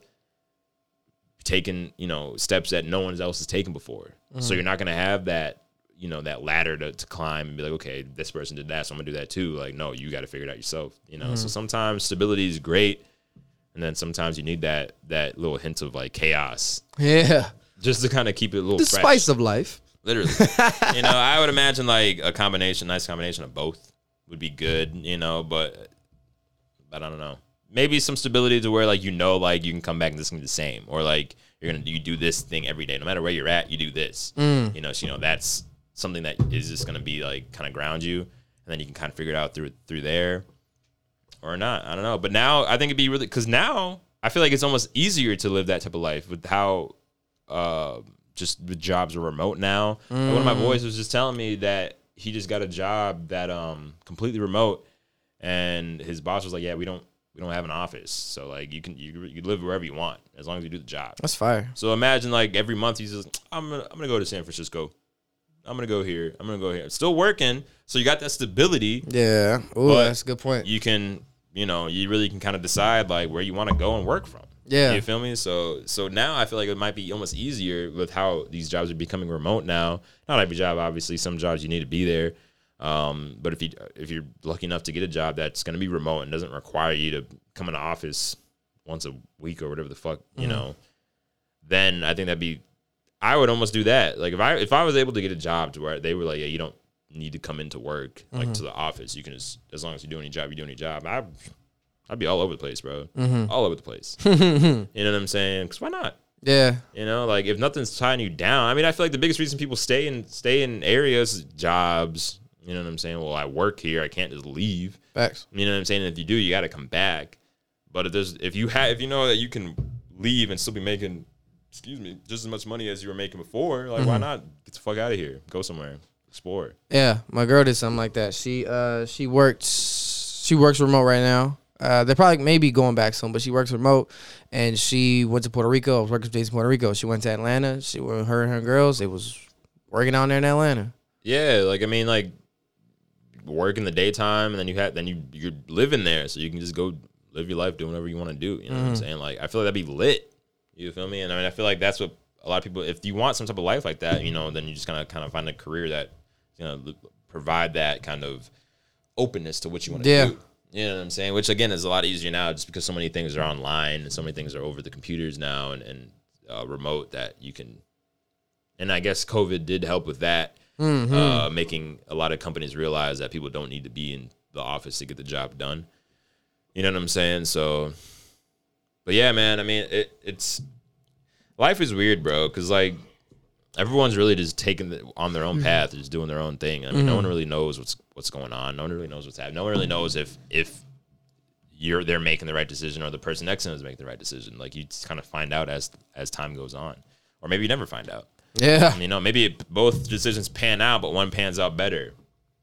taking, you know, steps that no one else has taken before. So you're not going to have that, you know, that ladder to, to climb and be like, okay, this person did that, so I'm going to do that too. Like, no, you got to figure it out yourself, you know. So sometimes stability is great, and then sometimes you need that that little hint of like chaos Yeah. Just to kind of keep it a little The fresh. spice of life. Literally. you know, I would imagine like a combination, nice combination of both would be good, you know, but but I don't know. Maybe some stability to where like you know like you can come back and this can be the same. Or like you're gonna you do this thing every day. No matter where you're at, you do this. Mm. You know, so you know that's something that is just gonna be like kind of ground you and then you can kind of figure it out through through there. Or not. I don't know. But now I think it'd be really because now I feel like it's almost easier to live that type of life with how uh, just the jobs are remote now. Like, one of my boys was just telling me that he just got a job that um completely remote, and his boss was like, "Yeah, we don't we don't have an office, so like you can you you live wherever you want as long as you do the job." That's fire. So imagine like every month he's just, "I'm gonna I'm gonna go to San Francisco." I'm gonna go here. I'm gonna go here. Still working, so you got that stability. Yeah. Ooh, that's a good point. You can, you know, you really can kind of decide like where you want to go and work from. Yeah. You feel me? So so now I feel like it might be almost easier with how these jobs are becoming remote now. Not every job, obviously. Some jobs you need to be there. Um, but if you if you're lucky enough to get a job that's going to be remote and doesn't require you to come in the office once a week or whatever the fuck, you know, then I think that'd be. I would almost do that. Like if I if I was able to get a job to where they were like, yeah, you don't need to come into work like to the office. You can just as long as you're doing your job, you're doing your job. I I'd be all over the place, bro. All over the place. you know what I'm saying? Because why not? Yeah. You know, like if nothing's tying you down. I mean, I feel like the biggest reason people stay in stay in areas jobs. You know what I'm saying? Well, I work here. I can't just leave. Facts. You know what I'm saying? And if you do, you got to come back. But if there's if you have if you know that you can leave and still be making excuse me just as much money as you were making before, like why not get the fuck out of here? Go somewhere, explore. Yeah, my girl did something like that. She uh she works she works remote right now. Uh, they're probably maybe going back soon, but she works remote, and she went to Puerto Rico. I was working with in Puerto Rico. She went to Atlanta. She went her and her girls. It was working down there in Atlanta. Yeah, like I mean, like work in the daytime, and then you have then you you're living there, so you can just go live your life, do whatever you want to do. You know what I'm saying? Like I feel like that'd be lit. You feel me? And I mean, I feel like that's what a lot of people. If you want some type of life like that, you know, then you just kind of kind of find a career that you know provide that kind of openness to what you want to Yeah. do. You know what I'm saying? Which again is a lot easier now, just because so many things are online and so many things are over the computers now and and uh, remote that you can. And I guess COVID did help with that uh, making a lot of companies realize that people don't need to be in the office to get the job done. You know what I'm saying? So, but yeah, man. I mean, it, it's life is weird, bro. Because like everyone's really just taking the, on their own mm-hmm. path, just doing their own thing. I mean, no one mm-hmm. really knows what's what's going on. No one really knows what's happening. No one really knows if if you're they're making the right decision or the person next to them is making the right decision. Like you just kind of find out as as time goes on, or maybe you never find out. Yeah, You know, maybe it, both decisions pan out, but one pans out better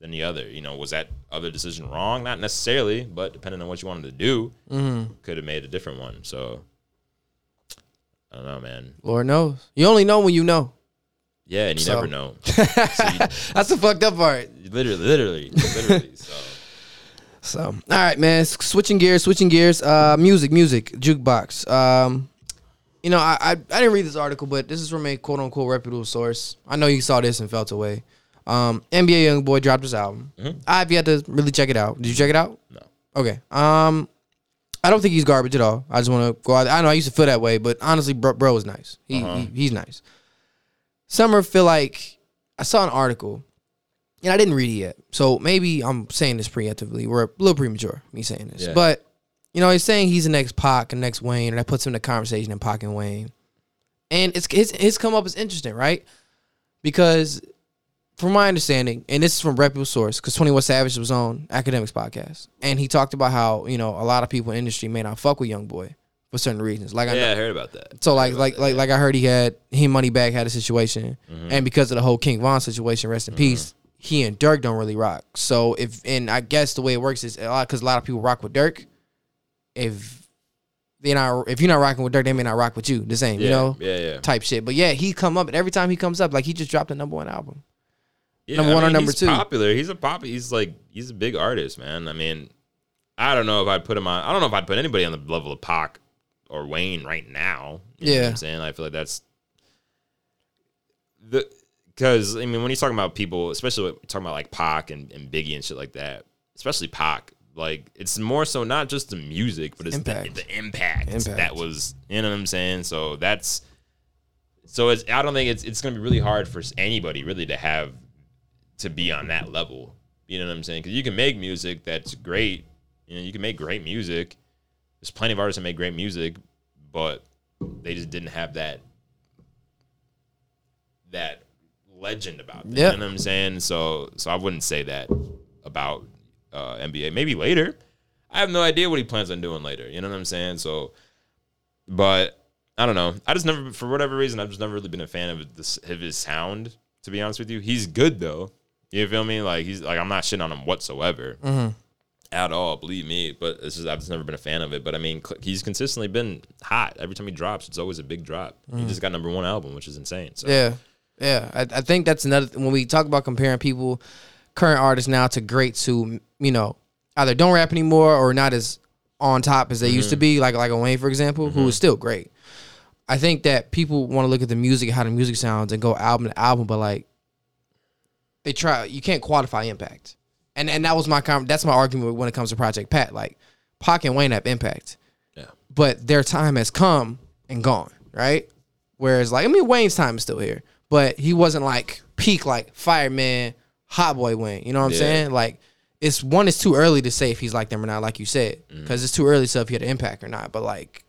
than the other. You know, was that other decision wrong? Not necessarily, but depending on what you wanted to do, mm-hmm. could have made a different one. So, I don't know, man. Lord knows. You only know when you know. Yeah, and you So- never know. so you, That's the fucked up part. literally, literally, literally. So, So, all right, man. Switching gears, switching gears. Uh, music, music, jukebox. Um, you know, I, I I didn't read this article, but this is from a quote unquote reputable source. I know you saw this and felt away. Um, NBA YoungBoy dropped his album. I've yet to really check it out. Did you check it out? no. Okay. Um, I don't think he's garbage at all. I just want to go out. I know I used to feel that way, but honestly, bro, bro is nice. He, he he's nice. Summer feel like I saw an article, and I didn't read it yet. So maybe I'm saying this preemptively. We're a little premature me saying this, Yeah. but you know he's saying he's the next Pac and next Wayne, and that puts him in the conversation in Pac and Wayne. And it's his his come up is interesting, right? Because from my understanding, and this is from reputable source, because Twenty One Savage was on Academics podcast, and he talked about how you know a lot of people in the industry may not fuck with Young Boy for certain reasons. Like I know, Yeah, I heard about that. so like like about like that, like I heard he had he and Moneybagg had a situation, Mm-hmm. and because of the whole King Von situation, rest in peace. He and Durk don't really rock. So if and I guess the way it works is a lot because a lot of people rock with Durk. If they not if you're not rocking with Durk, they may not rock with you. The same, Yeah, you know, yeah, yeah. type shit. But yeah, he come up and every time he comes up, like he just dropped a number one album. Yeah, Number one or number he's two? Popular. He's a pop. He's like he's a big artist, man. I mean, I don't know if I'd put him on. I don't know if I'd put anybody on the level of Pac or Wayne right now. You know what Yeah. I'm saying I feel like that's the because I mean when you're talking about people, especially when talking about like Pac and, and Biggie and shit like that, especially Pac. Like it's more so not just the music, but it's Impact. The, the impact, Impact. that was. You know what I'm saying? So that's so it's. I don't think it's it's gonna be really hard for anybody really to have to be on that level. You know what I'm saying? Because you can make music that's great. You know, you can make great music. There's plenty of artists that make great music, but they just didn't have that that legend about them. Yeah. You know what I'm saying? So so I wouldn't say that about uh, NBA. Maybe later. I have no idea what he plans on doing later. You know what I'm saying? So, but I don't know. I just never, for whatever reason, I've just never really been a fan of this of his sound. To be honest with you, he's good though. You feel me? Like he's like I'm not shitting on him whatsoever at all. Believe me. But it's just I've just never been a fan of it. But I mean, cl- he's consistently been hot. Every time he drops, it's always a big drop. He just got number one album, which is insane. So Yeah, yeah. I, I think that's another when we talk about comparing people, current artists now to greats who you know either don't rap anymore or not as on top as they used to Mm-hmm. be. Like like a Wayne, for example, who is still great. I think that people want to look at the music, how the music sounds, and go album to album, but like they try, you can't quantify impact. And and that was my com- that's my argument when it comes to Project Pat. Like Pac and Wayne have impact yeah, but their time has come and gone, right? Whereas, like, I mean, Wayne's time is still here, but he wasn't like peak like Fireman, Hot Boy Wayne. You know what I'm Yeah. saying? Like, it's one, it's too early to say if he's like them or not, like you said, mm. because it's too early to say if he had an impact or not. But like,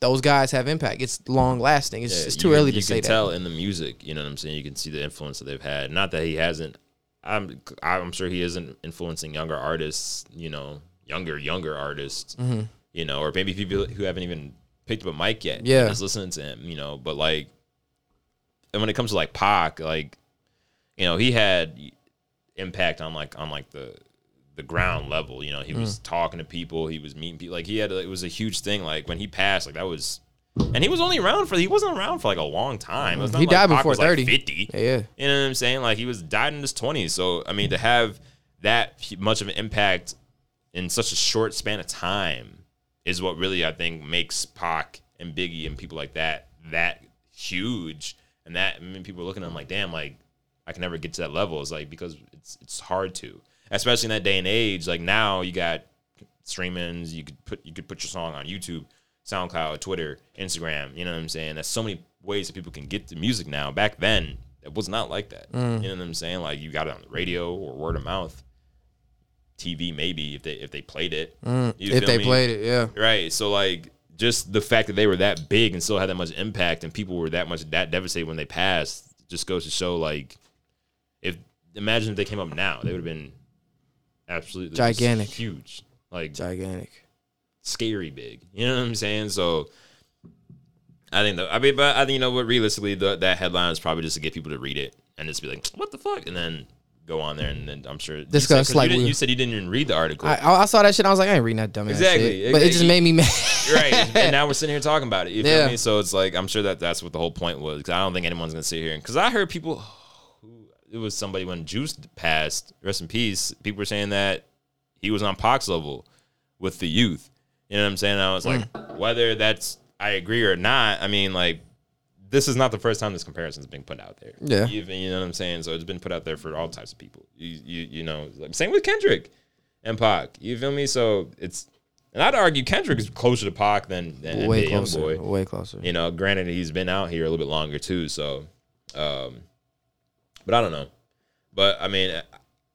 those guys have impact. It's long lasting. It's, Yeah, it's too you, early you to say You can tell in the music. You know what I'm saying? You can see the influence that they've had. Not that he hasn't. I'm I'm sure he isn't influencing younger artists. You know, younger younger artists. Mm-hmm. You know, or maybe people who haven't even picked up a mic yet. Yeah. just listening to him. You know, but like, and when it comes to like Pac, like, you know, he had impact on like on like the the ground level. You know, he Mm. was talking to people, he was meeting people. Like he had, it was a huge thing. Like when he passed, like that was, and he was only around for he wasn't around for like a long time. It was not He like died Pac before was, like, 30. Fifty. Yeah, yeah. You know what I'm saying? Like he was died in his 20s. So I mean, to have that much of an impact in such a short span of time is what really I think makes Pac and Biggie and people like that that huge. And that I mean, people are looking at him like, damn, like I can never get to that level. It's like because it's it's hard to, especially in that day and age. Like now, you got streamings. You could put you could put your song on YouTube, SoundCloud, Twitter, Instagram. You know what I'm saying? There's so many ways that people can get the music now. Back then, it was not like that. Mm. You know what I'm saying? Like you got it on the radio or word of mouth, TV maybe if they if they played it. Mm. if they me? played it, yeah. Right. So like just the fact that they were that big and still had that much impact and people were that much that devastated when they passed just goes to show like if imagine if they came up now, they would have been absolutely Gigantic. huge. Like Gigantic. Scary big. You know what I'm saying? So I think though I mean but I think you know what realistically the, that headline is probably just to get people to read it and just be like, What the fuck? And then go on there and then I'm sure you Discuss, said, 'cause like, you, we- you said you didn't even read the article. I, I saw that shit. I was like, I ain't reading that dumbass Exactly. shit. But it just made me mad. right. And now we're sitting here talking about it. You feel Yeah. me? So it's like I'm sure that that's what the whole point was. Because I don't think anyone's gonna sit here because I heard people. It was somebody when Juice passed. Rest in peace. People were saying that he was on Pac's level with the youth. You know what I'm saying? I was like, Mm. whether that's I agree or not. I mean, like. This is not the first time this comparison's been put out there. Yeah. you, you know what I'm saying. So it's been put out there for all types of people. You, you, you know, like same with Kendrick and Pac. You feel me? So it's, and I'd argue Kendrick is closer to Pac than, than way NBA closer. Youngboy. Way closer. You know, granted he's been out here a little bit longer too. So, um, but I don't know. But I mean,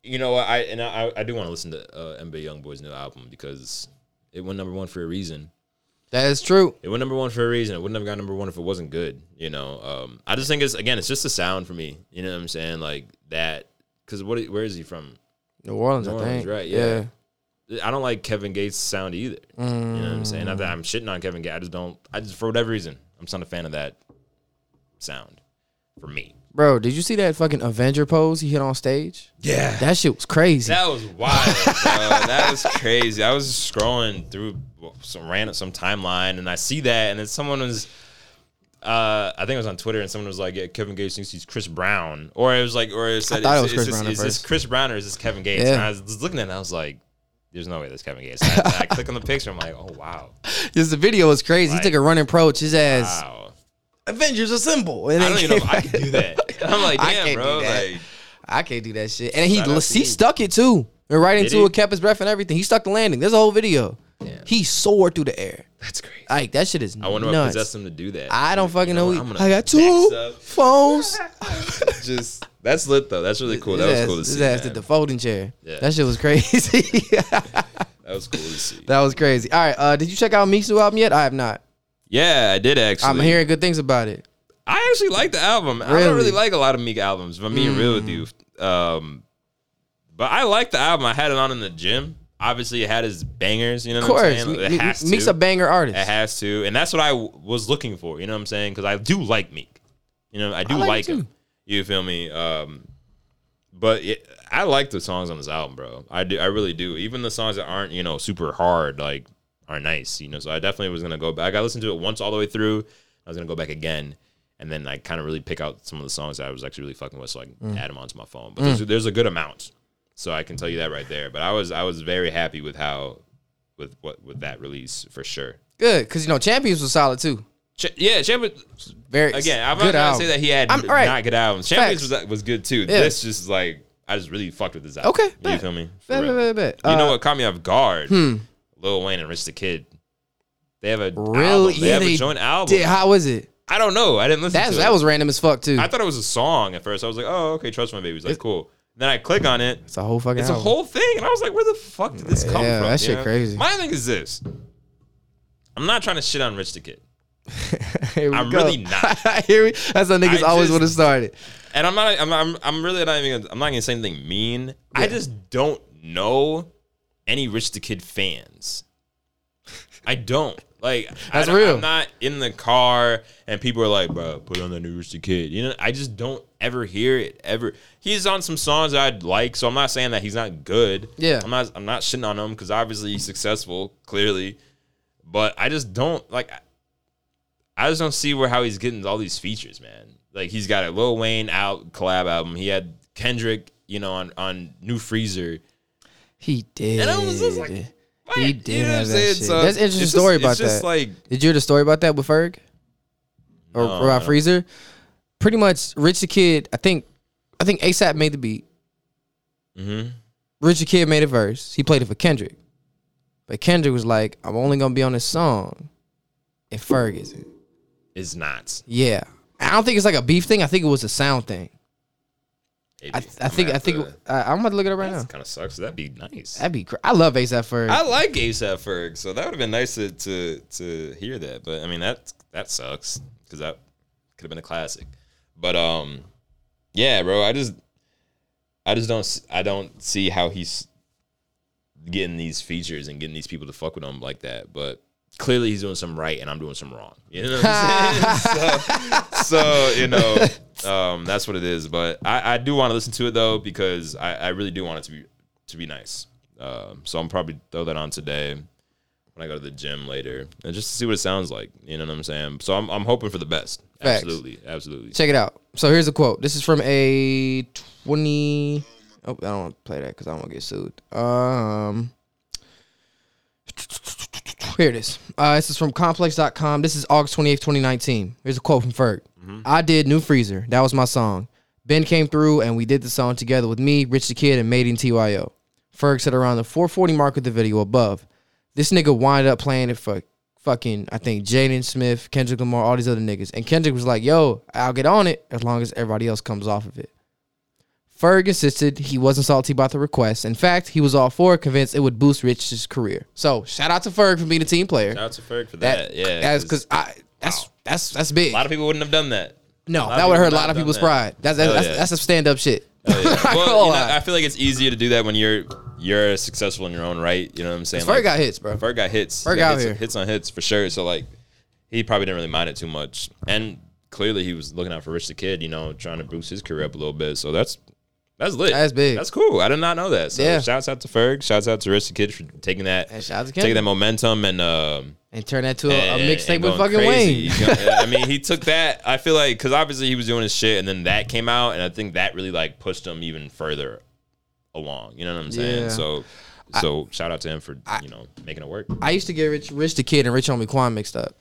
you know what? I and I, I do want to listen to uh, NBA Youngboy's new album because it went number one for a reason. That is true. It went number one for a reason. It wouldn't have got number one if it wasn't good. You know, um, I just think it's again, it's just the sound for me. You know what I'm saying? Like that, because what? Where is he from? New Orleans, New I Orleans, think. right, Yeah. yeah. I don't like Kevin Gates' sound either. You know what I'm saying? That I'm shitting on Kevin Gates. I just don't. I just for whatever reason, I'm just not a fan of that sound for me. Bro, did you see that fucking Avenger pose he hit on stage? Yeah. That shit was crazy. That was wild, bro. that was crazy. I was scrolling through some random some timeline, and I see that, and then someone was, uh, I think it was on Twitter, and someone was like, "Yeah, Kevin Gates thinks he's Chris Brown," or it was like, or it said, thought it is, was Chris is, Brown this, is this. Chris Brown or is this Kevin Gates? Yeah. And I was looking at it, and I was like, "There's no way that's Kevin Gates." And I, I click on the picture, I'm like, "Oh wow, Just the video was crazy. Like- he took a running approach. His ass wow." Avengers assemble. And I don't even know if I can do that. I'm like, I damn, can't bro, do that. like. I can't do that shit. And he Shout out to he you. stuck it too. And right into it, kept his breath and everything. He stuck the landing. There's a whole video. Yeah. He soared through the air. That's crazy. Like that shit is I wonder what possessed him to do that. I don't fucking know. He- I'm gonna I got two phones. Just that's lit though. That's really cool. That was cool to see. did the folding chair. Yeah. That shit was crazy. That was cool to see. that was crazy. All right, uh, did you check out new album yet? I have not. Yeah, I did actually. I'm hearing good things about it. I actually like the album. I Really? don't really like a lot of Meek albums, if I'm being real with you. Um, but I like the album. I had it on in the gym. Obviously, it had his bangers. You know Of what I'm course, saying? It has Meek's to. a banger artist. It has to, and that's what I w- was looking for. You know what I'm saying? Because I do like Meek. You know, I do I like like, him. You feel me? Um, but it, I like the songs on this album, bro. I do. I really do. Even the songs that aren't you know super hard, like are nice. You know, so I definitely was gonna go back. I listened to it once all the way through. I was gonna go back again. And then I kind of really pick out some of the songs that I was actually really fucking with, so I can Mm. add them onto my phone. But there's, there's a good amount, so I can tell you that right there. But I was I was very happy with how with what with that release for sure. Good, because you know Champions was solid too. Ch- yeah, Champions. Very Again, I'm not gonna say that he had I'm- right. not good albums. Champions Facts. was was good too. Yeah. This just like I just really fucked with this album. Okay, you bet. feel me? Bet, bet, bet, bet. You know Uh, what caught me off guard? Hmm. Lil Wayne and Rich the Kid. They have a Really? album. They Yeah, have they a joint album. Did, how was it? I don't know. I didn't listen That's to that it. was random as fuck too. I thought it was a song at first. I was like, oh, okay, Trust My Baby. It's like, cool. Then I click on it. it's a whole fucking. It's a whole thing. And I was like, where the fuck did this come Yeah, from? that you shit know? crazy. My thing is this. I'm not trying to shit on Rich the Kid. Here we I'm go. really not. Here we, that's how niggas always just- would have started. And I'm not I'm I'm, I'm really not even I'm not gonna say anything mean. I just don't know any Rich the Kid fans. I don't. Like That's I, real. I'm not in the car and people are like, bro, put on the new Rich the Kid. You know, I just don't ever hear it ever. He's on some songs I'd like, so I'm not saying that he's not good. Yeah. I'm not I'm not shitting on him because obviously he's successful, clearly. But I just don't like I- I just don't see where how he's getting all these features, man. Like he's got a Lil Wayne out collab album. He had Kendrick, you know, on on New Freezer. He did. And I was just like, What? He did You know have that shit. So That's an interesting story just- about it's just that. Like, Did you hear the story about that with Ferg or, No, or about no. Freezer? Pretty much, Rich the Kid. I think, I think ASAP made the beat. mhm. Rich the Kid made a verse. He played it for Kendrick, but Kendrick was like, "I'm only gonna be on this song if Ferg isn't." is not. Yeah, I don't think it's like a beef thing. I think it was a sound thing. Maybe. I, I I'm gonna think I think I, I'm about to look it up right now. Kind of sucks. That'd be nice. That'd be. Cr- I love ASAP Ferg. I like ASAP Ferg, so that would have been nice to, to to hear that. But I mean that that sucks because that could have been a classic. But um, yeah, bro, I just I just don't I don't see how he's getting these features and getting these people to fuck with him like that. But clearly he's doing some right and I'm doing some wrong. You know what I'm saying? so, so you know, um, that's what it is. But I, I do want to listen to it though because I, I really do want it to be to be nice. Um, so I'm probably throw that on today when I go to the gym later and just to see what it sounds like. You know what I'm saying? So I'm I'm hoping for the best. Facts. Absolutely, absolutely. Check it out. So here's a quote. This is from a 20. Oh, I don't want to play that because I don't want to get sued. Um, here it is. Uh, this is from complex.com. This is August 28th, 2019. Here's a quote from Ferg. I did New Freezer. That was my song. Ben came through and we did the song together with me, Rich the Kid, and Made in TYO. Ferg said around the 440 mark of the video above. This nigga wind up playing it for fucking, I think, Jaden Smith, Kendrick Lamar, all these other niggas. And Kendrick was like, yo, I'll get on it as long as everybody else comes off of it. Ferg insisted he wasn't salty about the request. In fact, he was all for it, convinced it would boost Rich's career. So shout out to Ferg for being a team player. Shout out to Ferg for that. That, yeah, that's because I that's that's that's big. a lot of people wouldn't have done that. no, that would hurt a lot of people's that. pride. That's that's, yeah. that's some stand up shit. Oh, yeah. I well, you know. I feel like it's easier to do that when you're you're successful in your own right. You know what I'm saying? Ferg got hits, bro. Ferg got hits. Ferg got hits, here. hits on hits for sure. So like, he probably didn't really mind it too much. And clearly he was looking out for Rich the Kid, you know, trying to boost his career up a little bit. So that's that's lit. That's big. That's cool. I did not know that. So Yeah. shouts out to Ferg. Shouts out to Rich the Kid for taking that And shout out to taking that momentum and um and turn that to a, a mixtape with fucking crazy. Wayne. I mean, he took that. I feel like because obviously he was doing his shit, and then that came out, and I think that really like pushed him even further along. You know what I'm saying? Yeah. So, so shout out to him for you know making it work. I used to get Rich, Rich the Kid and Rich Homie Quan mixed up.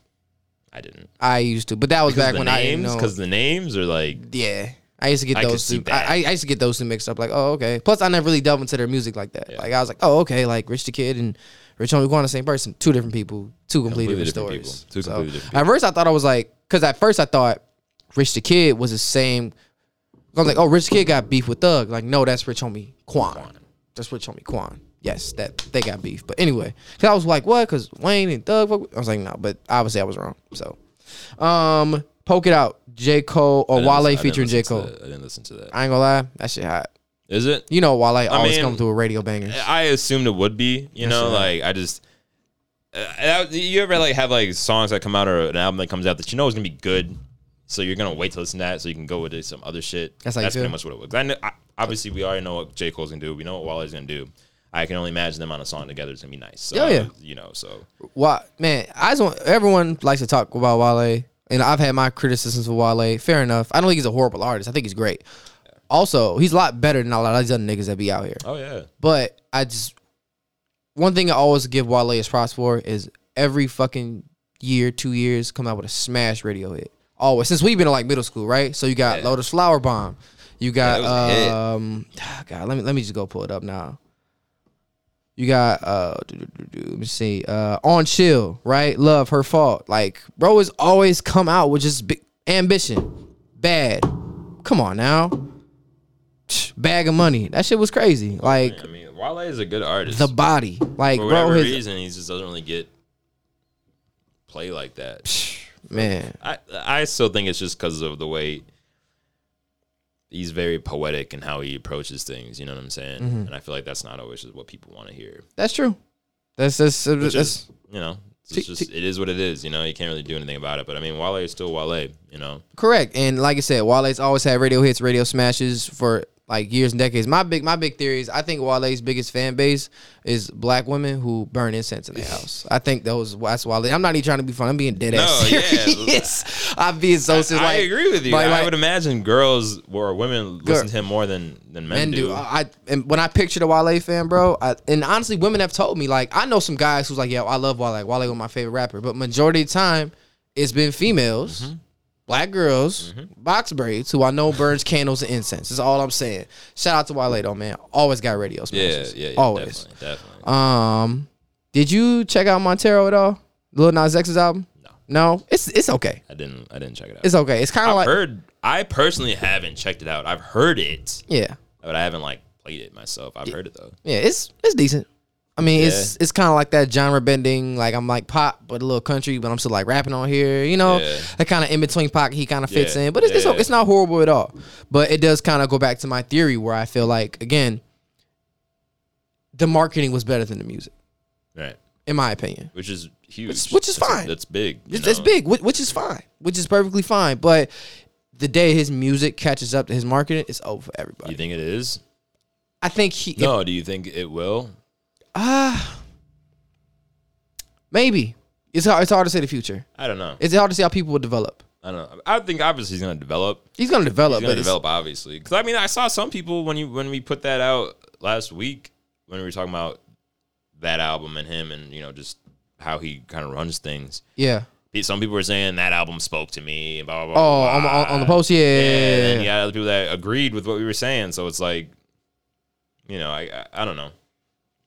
I didn't. I used to, but that was Because back when I names, know. because the names are like Yeah. I used to get I those two. I, I used to get those two mixed up. Like, oh, okay. Plus, I never really delved into their music like that. Yeah. Like, I was like, oh, okay. Like, Rich the Kid and Rich Homie Quan, the same person. Two different people. Two completely, Completely different, different stories. people. Two So, completely different At first, I thought I was like, because at first I thought Rich the Kid was the same. I was like, oh, Rich the Kid got beef with Thug. Like, no, that's Rich Homie Quan. That's Rich Homie Quan. Yes, that they got beef. But anyway, because I was like, what? Because Wayne and Thug. I was like, no, but obviously I was wrong. So, um, poke it out. J Cole or Wale featuring J Cole. I didn't listen to that. I ain't gonna lie, that shit hot. Is it? You know, Wale always mean- come through a radio banger. I assumed it would be. You know, sure. like I just. Uh, you ever like have like songs that come out or an album that comes out that you know is gonna be good, so you're gonna wait to listen to that so you can go with some other shit. That's That's pretty much what it was. I know, I, obviously, we already know what J Cole's gonna do. We know what Wale's gonna do. I can only imagine them on a song together. It's gonna be nice. So, Oh, yeah. You know, so Why, man, I just want everyone likes to talk about Wale, and I've had my criticisms of Wale. Fair enough. I don't think he's a horrible artist. I think he's great. Also, he's a lot better than a lot of these other niggas that be out here. oh yeah, But I just one thing I always give Wale his props for is every fucking year, two years, come out with a smash radio hit. Always since we've been in like middle school, right? So you got Yeah. Lotus Flower Bomb. You got Yeah, that was a hit. um God, let me let me just go pull it up now. You got uh let me see. Uh on chill, right? Love her fault. Like, bro has always come out with just big ambition. Bad. Come on now. Bag of money. That shit was crazy. Like I mean, Wale is a good artist. the body. Like, For bro, his reason, he just doesn't really get play like that. man. I I still think it's just because of the way he's very poetic and how he approaches things. You know what I'm saying? Mm-hmm. And I feel like that's not always just what people want to hear. That's true. That's that's, Which that's is, you know, it's T- just t- it is what it is. You know, you can't really do anything about it. But I mean, Wale is still Wale. You know, correct. And like I said, Wale's always had radio hits, radio smashes for like years and decades. My big my big theory is I think Wale's biggest fan base is black women who burn incense in their house. I think those that's Wale. I'm not even trying to be fun. I'm being dead ass No, yeah. serious. I'm being so serious. I like, agree with you. like- I would imagine girls or women listen to him more than than men, men do. do. I, I and when I picture the Wale fan, bro, I, and honestly, women have told me like I know some guys who's like, yeah, I love Wale. Wale was my favorite rapper, but majority of the time, it's been females, Mm-hmm. Black girls, box braids who I know burns candles and incense. That's all I'm saying. Shout out to Wale though, man. Always got radio yeah, yeah, yeah, always. definitely, definitely. Um, did you check out Montero at all? Lil Nas X's album? No. No, it's it's okay. I didn't. I didn't check it out. It's okay. It's kind of I've like heard. I personally haven't checked it out. I've heard it, yeah, but I haven't like played it myself. I've heard it though. yeah. It's it's decent. I mean, it's it's kind of like that genre bending. Like I'm like pop, but a little country, but I'm still like rapping on here. You know, Yeah. that kind of in between pocket he kind of fits Yeah. in. But it's, it's Yeah. it's not horrible at all. But it does kind of go back to my theory where I feel like again, the marketing was better than the music, Right. in my opinion. Which is huge. Which- which is That's- fine. That's big. it's big, whi- which is fine, which is perfectly fine. But the day his music catches up to his marketing, it's over for everybody. You think it is? I think he, No. Do you think it will? Ah, maybe it's hard. It's hard to say the future. I don't know. It's hard to see how people will develop. I don't know. I think obviously he's gonna develop. He's gonna develop, He's gonna develop obviously. Because I mean, I saw some people when you when we put that out last week when we were talking about that album and him and you know just how he kind of runs things. yeah. Some people were saying that album spoke to me. Blah, blah, Oh, blah, on, blah. on, on the post, yeah. Yeah, and then you got other people that agreed with what we were saying. So it's like, you know, I I, I don't know,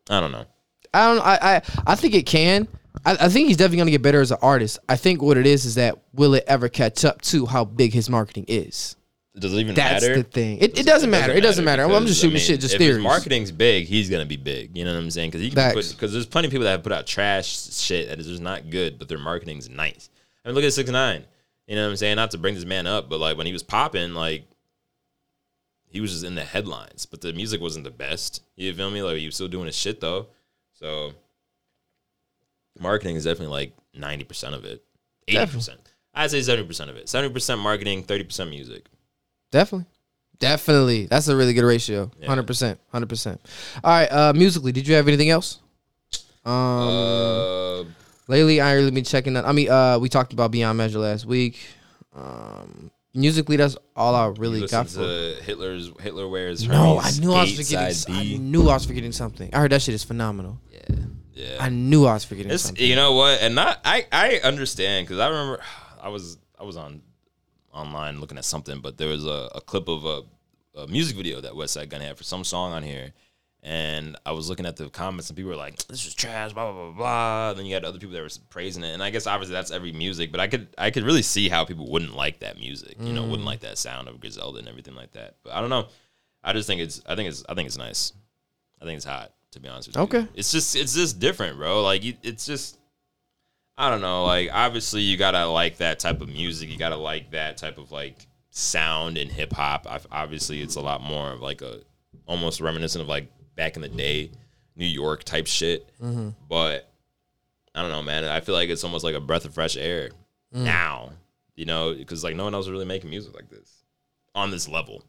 I don't know. I don't. I, I I think it can. I, I think he's definitely gonna get better as an artist. I think what it is is that will it ever catch up to how big his marketing is? Does it even matter? That's matter? the thing. It, it doesn't matter. It doesn't matter. Well, I'm just because, I shooting mean, shit, just if theories. His marketing's big, he's gonna be big. You know what I'm saying? Because he can put because there's plenty of people that have put out trash shit that is just not good, but their marketing's nice. I mean, look at Six Nine. You know what I'm saying? Not to bring this man up, but like when he was popping, like he was just in the headlines, but the music wasn't the best. You feel me? Like he was still doing his shit though. So marketing is definitely like ninety percent of it, eighty percent. I'd say seventy percent of it. Seventy percent marketing, thirty percent music. Definitely. Definitely. That's a really good ratio. Hundred percent. Hundred percent. All right. Uh musically, did you have anything else? Um uh, lately I really been checking that. I mean, uh we talked about Beyond Measure last week. Um musically that's all I really got for Hitler's Hitler wears. No, I Hermes knew I was forgetting I knew I was forgetting something. I heard that shit is phenomenal. Yeah, yeah. I knew I was forgetting It's something. you know what, and not I I understand because I remember I was I was on online looking at something, but there was a, a clip of a, a music video that Westside Gunn had for some song on here, and I was looking at the comments and people were like, "This is trash," blah blah blah blah. And then you had other people that were praising it, and I guess obviously that's every music, but I could I could really see how people wouldn't like that music, you know, Mm. wouldn't like that sound of Griselda and everything like that. But I don't know. I just think it's I think it's I think it's nice. I think it's hot to be honest with you. Okay. It's just it's just different, bro. Like you, it's just I don't know. Like obviously you gotta like that type of music. You gotta like that type of like sound in hip hop. Obviously it's a lot more of like a almost reminiscent of like back in the day New York type shit. But I don't know, man. I feel like it's almost like a breath of fresh air now. You know, because like no one else is really making music like this on this level.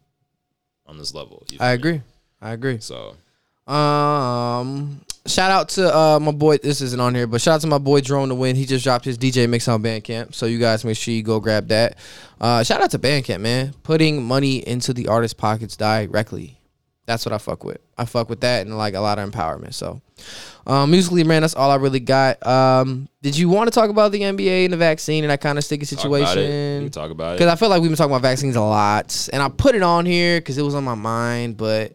On this level. I me? agree. I agree. So Um, shout out to uh my boy. This isn't on here, but shout out to my boy Drone to win. He just dropped his DJ mix on Bandcamp, so you guys make sure you go grab that. Uh, shout out to Bandcamp, man, putting money into the artist's pockets directly. That's what I fuck with. I fuck with that and like a lot of empowerment. So, um, musically, man, that's all I really got. Um, did you want to talk about the NBA and the vaccine and that kind of sticky talk about it. We situation? can talk about Because. I feel like we've been talking about vaccines a lot, and I put it on here because it was on my mind. But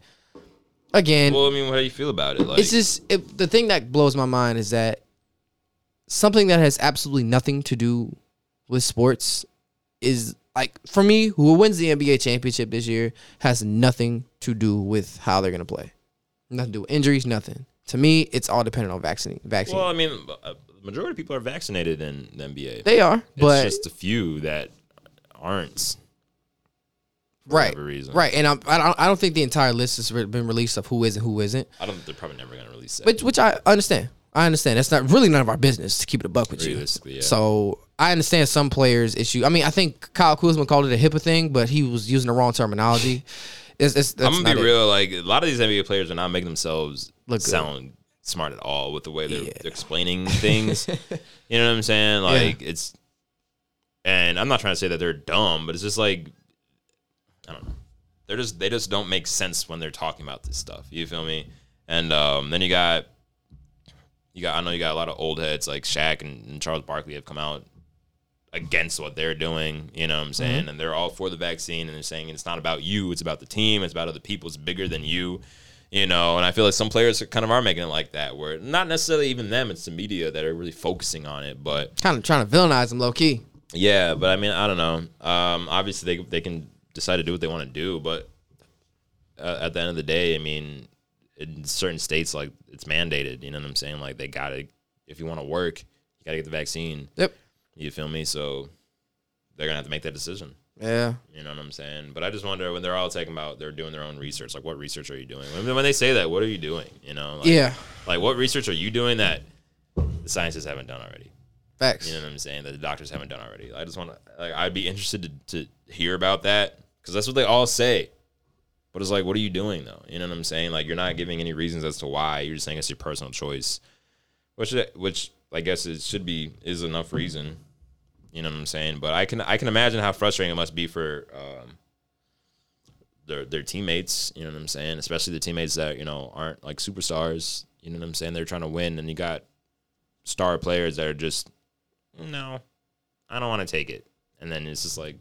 again, Well, I mean, how do you feel about it? Like, it's just it, the thing that blows my mind is that something that has absolutely nothing to do with sports is like for me, who wins the NBA championship this year has nothing to do with how they're gonna play. Nothing to do with injuries, nothing. To me, it's all dependent on vaccine. Vaccine. well, I mean, uh, a majority of people are vaccinated in the NBA. they are, it's but just a few that aren't. for right, reason. right. And I'm, I don't, I don't think the entire list has been released of who is and who isn't. I don't. They're probably never gonna release that. Which, which I understand. I understand. That's not really none of our business to keep it a buck with you. Yeah. So I understand some players' issue. I mean, I think Kyle Kuzma called it a HIPAA thing, but he was using the wrong terminology. It's, it's, I'm gonna be it. real. Like a lot of these NBA players are not making themselves Look good. sound smart at all with the way they're, Yeah. they're explaining things. you know what I'm saying? Like it's, and I'm not trying to say that they're dumb, but it's just like I don't know. They're just they just don't make sense when they're talking about this stuff. You feel me? And um, then you got you got I know you got a lot of old heads like Shaq and, and Charles Barkley have come out against what they're doing, you know what I'm saying? And they're all for the vaccine and they're saying it's not about you, it's about the team, it's about other people, it's bigger than you, you know. And I feel like some players kind of are making it like that, where not necessarily even them, it's the media that are really focusing on it. But Kind of trying to villainize them low key. yeah, but I mean, I don't know. Um, obviously, they they can decide to do what they want to do, but uh, at the end of the day, I mean, in certain states, like it's mandated. You know what I'm saying? Like they got to, if you want to work, you got to get the vaccine. Yep. You feel me? So they're gonna have to make that decision. Yeah. You know what I'm saying? But I just wonder when they're all talking about they're doing their own research. Like, what research are you doing? When, when they say that, what are you doing? You know? Like, yeah. Like, what research are you doing that the scientists haven't done already? Facts. You know what I'm saying? That the doctors haven't done already. I just want to, like, I'd be interested to, to hear about that because that's what they all say. But it's like, what are you doing though? You know what I'm saying? Like, you're not giving any reasons as to why. You're just saying it's your personal choice, which, which I guess it should be is enough reason. You know what I'm saying? But I can, I can imagine how frustrating it must be for um, their their teammates. You know what I'm saying? Especially the teammates that you know aren't like superstars. You know what I'm saying? They're trying to win, and you got star players that are just no, I don't want to take it. And then it's just like,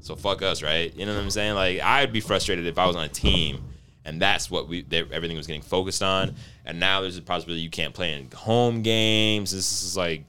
so fuck us, right? You know what I'm saying? Like I'd be frustrated if I was on a team and that's what we they, everything was getting focused on. And now there's a possibility you can't play in home games. This is like,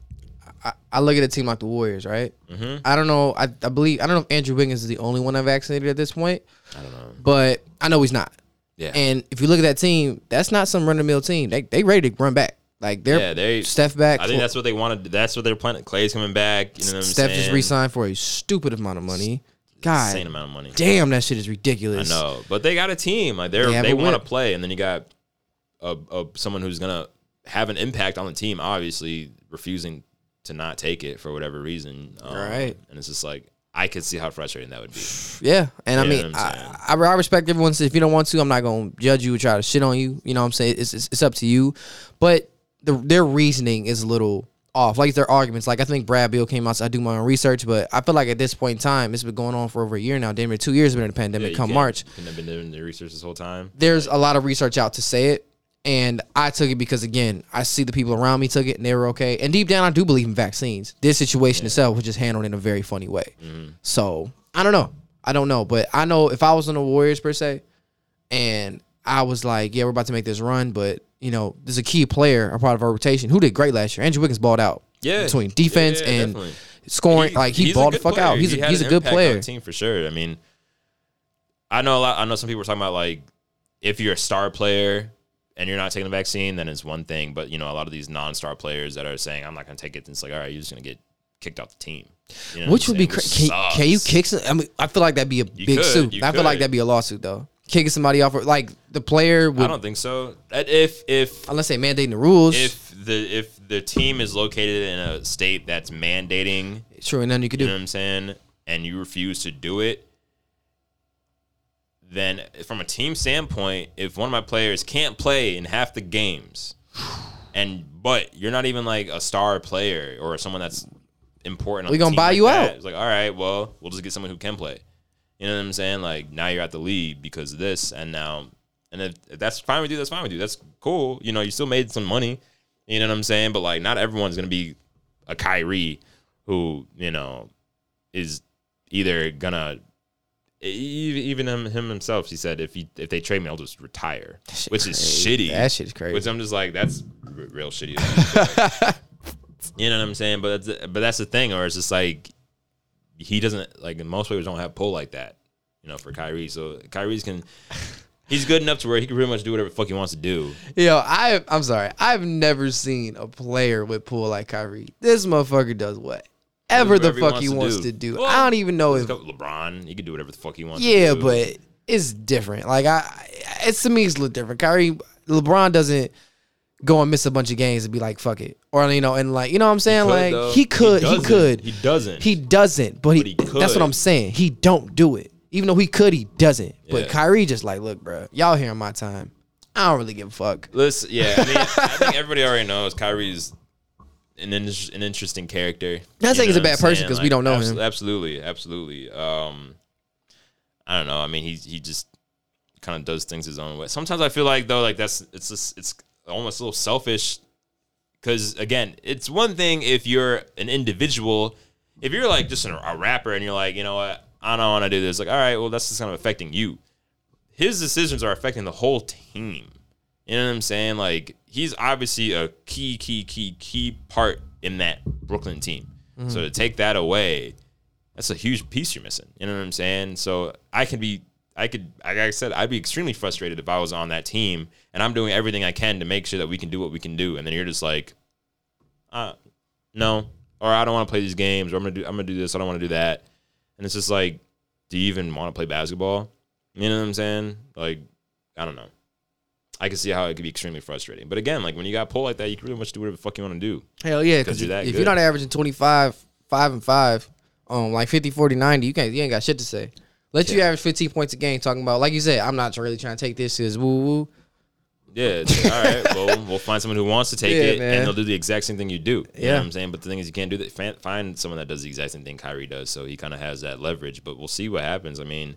I, I look at a team like the Warriors, right? Mhm. I don't know. I, I believe I don't know if Andrew Wiggins is the only one that vaccinated at this point, I don't know. but I know he's not. Yeah. And if you look at that team, that's not some run of mill team. They they ready to run back. Like they're Yeah, they- Steph back. I think that's what they wanted. That's what they're planning. Clay's coming back. You know what I'm Steph saying? just re-signed for a stupid amount of money. God, Insane amount of money. damn, that shit is ridiculous. I know, but they got a team. Like they're They they want to play, and then you got a, a someone who's gonna have an impact on the team. Obviously, refusing to not take it for whatever reason. Um, Right. And it's just like I could see how frustrating that would be. Yeah, and I mean, I. I, I respect everyone. Says if you don't want to, I'm not gonna judge you or try to shit on you. You know what I'm saying? It's it's, it's up to you. But the, their reasoning is a little off. Like their arguments. Like I think Brad Beal came out. So I do my own research, but I feel like at this point in time, it's been going on for over a year now. Damn near two years been in the pandemic. you come March, couldn't have been doing the research this whole time. there's a lot of research out to say it. And I took it because again, I see the people around me took it and they were okay. And deep down, I do believe in vaccines. This situation itself was just handled in a very funny way. Mm-hmm. So I don't know. I don't know, but I know if I was on the Warriors per se, and I was like, yeah, we're about to make this run, but you know, there's a key player, a part of our rotation, who did great last year. Andrew Wiggins balled out. Yeah, between defense Yeah, yeah, and definitely. scoring, like he balled the fuck player. out. He's He a he's a good player. the team for sure. I mean, I know a lot. I know some people were talking about like if you're a star player and you're not taking the vaccine, then it's one thing. But you know, a lot of these non-star players that are saying I'm not going to take it, then it's like all right, you're just going to get kicked off the team. You know Which would be saying? cra- Which can, can you kick some? I mean, I feel like that'd be a big could, suit. you I feel like that'd be a lawsuit though. Kicking somebody off, like the player I don't think so. Uh, if if unless they mandating the rules. if the if the team is located in a state that's mandating True, and nothing you could You do. know what I'm saying? And you refuse to do it, then from a team standpoint, if one of my players can't play in half the games, and but you're not even like a star player or someone that's important, We gonna buy like you that, out. It's like, all right, well, we'll just get someone who can play. You know what I'm saying? Like now you're at the lead because of this, and now, and if, if that's fine with you, that's fine with you. That's cool. You know, you still made some money. You know what I'm saying? But like, not everyone's gonna be a Kyrie who you know is either gonna even him, him himself. He said if he if they trade me, I'll just retire, which is shitty. That shit is crazy. Which I'm just like that's r- real shitty. you know what I'm saying? But that's, but that's the thing, or it's just like he doesn't like most players don't have pull like that. You know, for Kyrie, so Kyrie's can. He's good enough to where he can pretty much do whatever the fuck he wants to do. Yo, I I'm sorry. I've never seen a player with pull like Kyrie. This motherfucker does whatever the whatever he fuck wants he to wants do. to do. Well, I don't even know if LeBron, he can do whatever the fuck he wants. yeah, to do. but it's different. Like I, it's to me it's a little different. Kyrie, LeBron doesn't go and miss a bunch of games and be like fuck it, or you know, and like you know what I'm saying. could, like though. he could, he, doesn't. could, He doesn't. he doesn't. But he, But he that's what. I'm saying. He don't do it. Even though he could, he doesn't. But Yeah. Kyrie just like, look, bro, y'all here in my time. I don't really give a fuck. Listen, yeah, I mean, I think everybody already knows Kyrie's an in- an interesting character. Not saying he's a bad person saying? 'cause we don't know abs- him. Absolutely, absolutely. Um, I don't know. I mean, he he just kind of does things his own way. Sometimes I feel like though, like that's it's just it's almost a little selfish. Because again, it's one thing if you're an individual. If you're like just a rapper and you're like, you know what, I don't want to do this. Like, all right, well, that's just kind of affecting you. His decisions are affecting the whole team. You know what I'm saying? Like he's obviously a key, key, key, key part in that Brooklyn team. So to take that away, that's a huge piece you're missing. You know what I'm saying? So I can be, I could, like I said, I'd be extremely frustrated if I was on that team and I'm doing everything I can to make sure that we can do what we can do, and then you're just like, uh, no, or I don't want to play these games, or I'm gonna do, I'm gonna do this, I don't want to do that, and it's just like, do you even want to play basketball? You know what I'm saying? Like, I don't know. I can see how it could be extremely frustrating. But again, like when you got pulled like that, you can pretty much do whatever the fuck you want to do. Hell yeah, 'Cause because if you're not averaging 25, 5 and 5, um, like 50, 40, 90, you can't you ain't got shit to say. Let you average 15 points a game talking about, like you said, I'm not really trying to take this as woo woo. Yeah, all right. Well, we'll find someone who wants to take Yeah, it, man. and they'll do the exact same thing you do. You know what I'm saying? But the thing is, you can't do that. Find someone that does the exact same thing Kyrie does, so he kind of has that leverage. But we'll see what happens. I mean,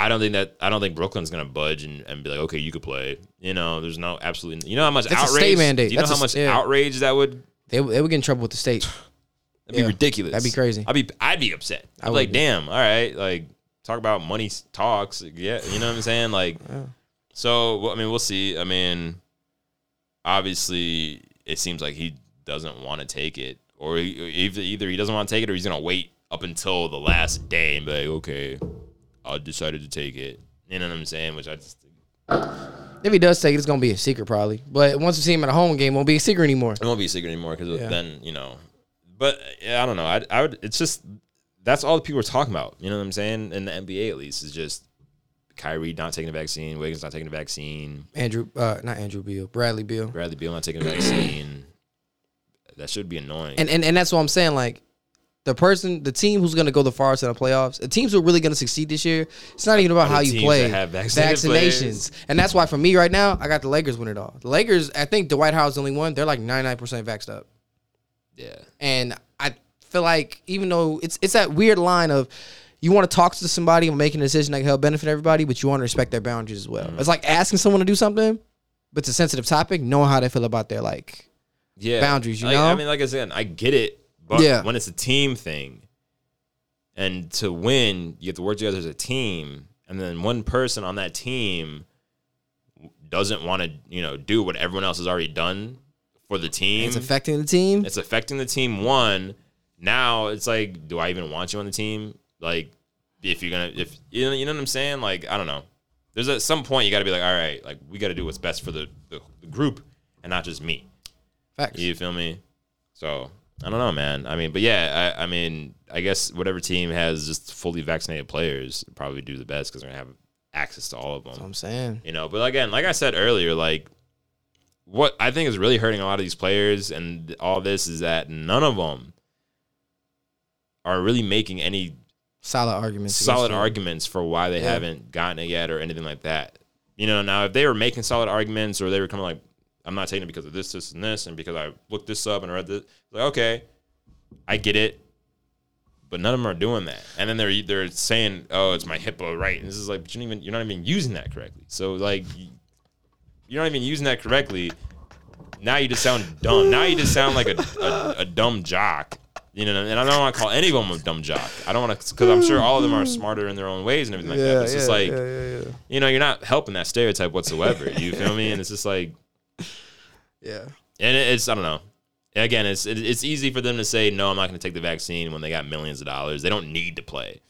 I don't think that I don't think Brooklyn's gonna budge and, and be like, okay, you could play. You know, there's no absolutely. You know how much That's a outrage? state mandate. Do you know how a- much yeah. outrage that would? They, they would get in trouble with the state. That'd be Yeah. ridiculous. That'd be crazy. I'd be I'd be upset. I'd I be like, be. damn, all right, like talk about money talks. Yeah, you know what I'm saying? Like, Yeah. so well, I mean, we'll see. I mean, obviously, it seems like he doesn't want to take it, or he, either either he doesn't want to take it, or he's gonna wait up until the last day and be like, okay, I decided to take it. You know what I'm saying? Which I just If he does take it, it's gonna be a secret probably. But once you see him at a home game, it won't be a secret anymore. it won't be a secret anymore because Yeah. then you know. But yeah, I don't know. I I would. It's just that's all the people are talking about. You know what I'm saying? In the NBA, at least, is just Kyrie not taking the vaccine, Wiggins not taking the vaccine, Andrew, uh, not Andrew Beal, Bradley Beal. Bradley Beal not taking the vaccine. That should be annoying. And, and and that's what I'm saying. Like the person, the team who's gonna go the farthest in the playoffs, the teams who are really gonna succeed this year. It's not even about how you play. that have vaccinated vaccinations, and that's why for me right now, I got the Lakers winning it all. The Lakers, I think Dwight Howard's the only one. They're like 99 percent vaxxed up, yeah. and I feel like even though it's it's that weird line of. You want to talk to somebody and making a decision that can help benefit everybody, but you want to respect their boundaries as well. Mm-hmm. It's like asking someone to do something, but it's a sensitive topic, knowing how they feel about their like yeah. boundaries, you Like, know? I mean, like I said, I get it, but Yeah. when it's a team thing, and to win, you have to work together as a team, and then one person on that team doesn't want to, you know, do what everyone else has already done for the team. it's affecting the team. It's affecting the team. One, now it's like, do I even want you on the team? Like, if you're gonna, if you know, you know what I'm saying? Like, I don't know. There's at some point you got to be like, all right, like we got to do what's best for the, the, the group and not just me. Facts. You feel me? So I don't know, man. I mean, but yeah, I, I mean, I guess whatever team has just fully vaccinated players probably do the best because they're gonna have access to all of them. That's what I'm saying. You know, but again, like I said earlier, like what I think is really hurting a lot of these players and all this is that none of them are really making any Solid arguments. solid arguments for why they Yeah. haven't gotten it yet or anything like that. You know, now if they were making solid arguments or they were kind of like, I'm not taking it because of this, this, and this, and because I looked this up and read this, like okay, I get it, but none of them are doing that. And then they're they're saying, oh, it's my HIPAA right, and this is like, but you don't even you're not even using that correctly. So like, you- you're not even using that correctly. Now you just sound dumb. Now you just sound like a, a, a dumb jock. You know, and I don't want to call any of them a dumb jock. I don't want to, because I'm sure all of them are smarter in their own ways and everything like that. But it's just like, yeah, yeah, you know, you're not helping that stereotype whatsoever. You feel me? And it's just like, yeah. and it's I don't know. Again, it's it's easy for them to say no, I'm not going to take the vaccine when they got millions of dollars. They don't need to play.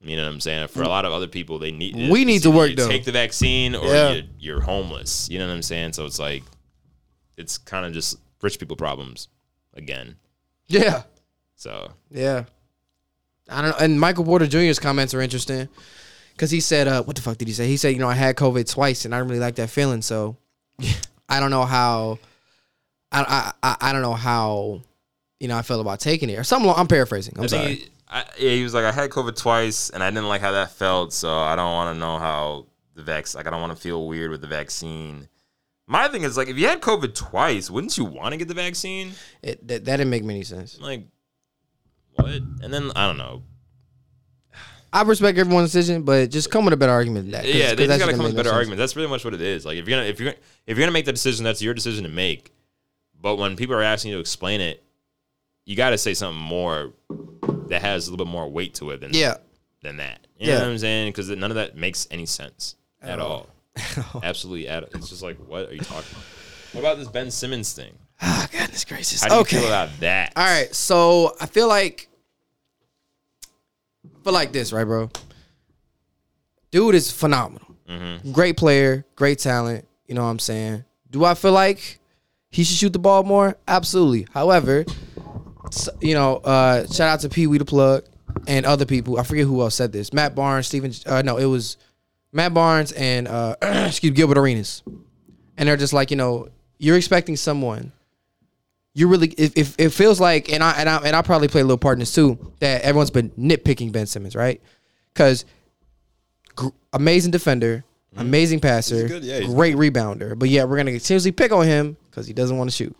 You know what I'm saying? For a lot of other people, they need. We need to work, though. Take the vaccine, or Yeah. you're, you're homeless. You know what I'm saying? So it's like, it's kind of just rich people problems again. Yeah. So Yeah. I don't know. And Michael Porter Jr.'s comments are interesting because he said, uh, what the fuck did he say? He said, you know, I had COVID twice and I don't really like that feeling. So I don't know how, I, I, I, don't know how, you know, I feel about taking it or something. I'm paraphrasing. I'm I sorry. he, I, yeah, he was like, I had COVID twice, and I didn't like how that felt. So I don't want to know how the vax. Like, I don't want to feel weird with the vaccine. My thing is like, if you had COVID twice, wouldn't you want to get the vaccine? It, that, that didn't make any sense. Like, what? And then I don't know. I respect everyone's decision, but just come with a better argument than that. yeah, they just gotta come with didn't better no arguments. That's pretty much what it is. Like, if you're gonna if you're if you're gonna make the decision, that's your decision to make. But when people are asking you to explain it, you got to say something more that has a little bit more weight to it than Yeah. than that. You know Yeah. what I'm saying? Because none of that makes any sense at, At all. all. Absolutely, at it's just like, what are you talking about? What about this Ben Simmons thing? Oh, goodness gracious. How do you okay. feel about that? All right, so I feel like Feel like this, right, bro? Dude is phenomenal. Mm-hmm. Great player, great talent. You know what I'm saying? Do I feel like he should shoot the ball more? Absolutely. However, you know, uh, shout out to Pee Wee the plug and other people. I forget who else said this. Matt Barnes, Steven. Uh, no, it was Matt Barnes and uh, excuse Gilbert Arenas. And they're just like, you know, you're expecting someone you really if, if it feels like and I and I and I probably play a little part in this too that everyone's been nitpicking Ben Simmons, right? Because gr- amazing defender, amazing passer, good, yeah, great rebounder, but yeah, we're gonna continuously pick on him because he doesn't want to shoot.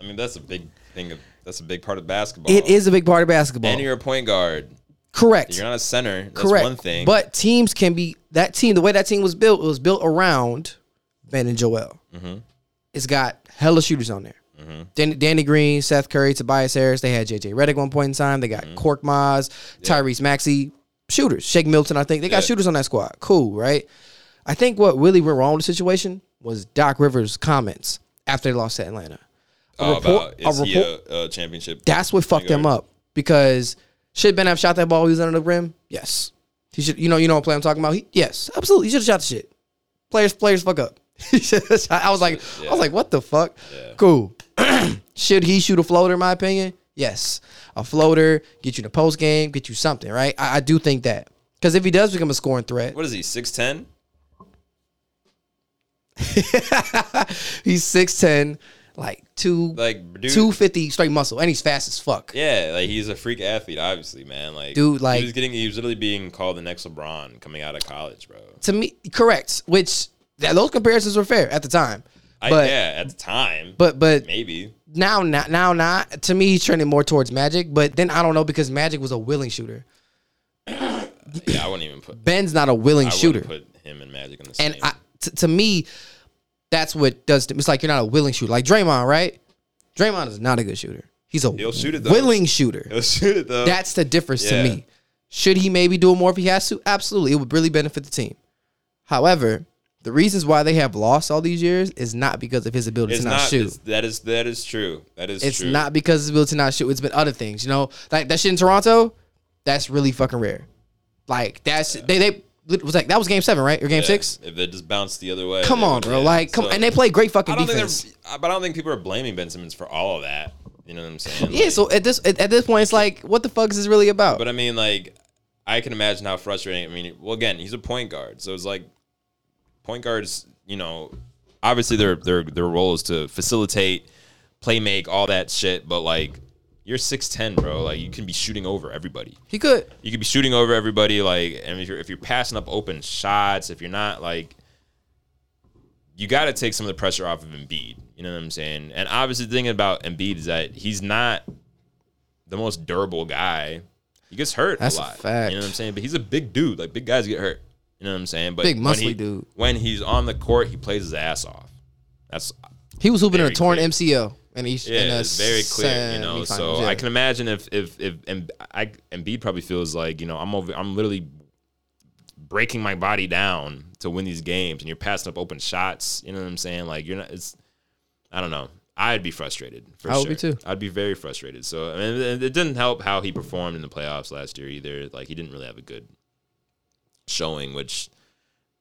I mean, that's a big thing. Of, that's a big part of basketball. It is a big part of basketball. And you're a point guard. Correct. You're not a center. That's Correct. one thing. But teams can be that team. The way that team was built, it was built around Ben and Joel. Mm-hmm. It's got hella shooters on there. Mm-hmm. Dan- Danny Green, Seth Curry, Tobias Harris. They had JJ Redick one point in time. They got mm-hmm. Korkmaz, Tyrese Maxey, shooters. Shake Milton, I think they got Yeah. shooters on that squad. Cool, right? I think what really went wrong with the situation was Doc Rivers' comments after they lost to Atlanta. A oh, report- about a report- a, championship? That's what fucked them up because should Ben have shot that ball? He was under the rim. Yes, he should. You know, you know what play I'm talking about. He, yes, absolutely. He should have shot the shit. Players, players, fuck up. He should have shot- I was like, I was like, what the fuck? Yeah. Cool. should he shoot a floater? In my opinion, yes. A floater get you the post game, get you something, right? I, I do think that because if he does become a scoring threat, What is he? Six ten? he's six ten. like two Like dude, two fifty straight muscle, and he's fast as fuck. Yeah, like he's a freak athlete, obviously, man. Like, Dude, like- he was getting, he was literally being called the next LeBron coming out of college, bro. To me, correct. Which that, those comparisons were fair at the time, I, but yeah, at the time, but but maybe. now not now not to me he's trending more towards Magic. But then I don't know because Magic was a willing shooter. Yeah, I wouldn't even put. Ben's not a willing I shooter. put him and Magic in the same. And I, t- to me, that's what does. It's like you're not a willing shooter, like Draymond, right? Draymond is not a good shooter. He's a He'll shoot it, though. willing shooter. He'll shoot it though. That's the difference Yeah. to me. Should he maybe do it more if he has to? Absolutely, it would really benefit the team. However, the reasons why they have lost all these years is not because of his ability it's to not, not. shoot. that is that is true. That is true. It's true. not because of his ability to not shoot. It's been other things, you know, like that shit in Toronto. That's really fucking rare. Like that's they they it was like that was game seven, right, or game Yeah, six? If they just bounced the other way. Come on, bro. yeah. Like, come So, and they play great fucking I don't defense. But I don't think people are blaming Ben Simmons for all of that. You know what I'm saying? Yeah, Like, so at this at this point, it's like, what the fuck is this really about? But I mean, like, I can imagine how frustrating. I mean, well, again, he's a point guard, so it's like point guards. You know, obviously their their their role is to facilitate, play make, all that shit. But like, you're six ten, bro. Like, you can be shooting over everybody. he could. You could be shooting over everybody. Like, and if you're if you're passing up open shots, if you're not like. You got to take some of the pressure off of Embiid. You know what I'm saying? And obviously, the thing about Embiid is that he's not the most durable guy. He gets hurt That's a a lot. fact. You know what I'm saying? But he's a big dude. Like big guys get hurt. You know what I'm saying? But Big, when muscly he- dude. When he's on the court, he plays his ass off. That's He was hooping in a torn clear. MCL, and he's yeah, it's very clear. You know, so yeah. I can imagine if if if and I Embiid probably feels like you know I'm over I'm literally breaking my body down to win these games, and you're passing up open shots. You know what I'm saying? Like you're not. It's I don't know. I'd be frustrated. For I would sure. be too. I'd be very frustrated. So I mean, it didn't help how he performed in the playoffs last year either. Like he didn't really have a good showing, which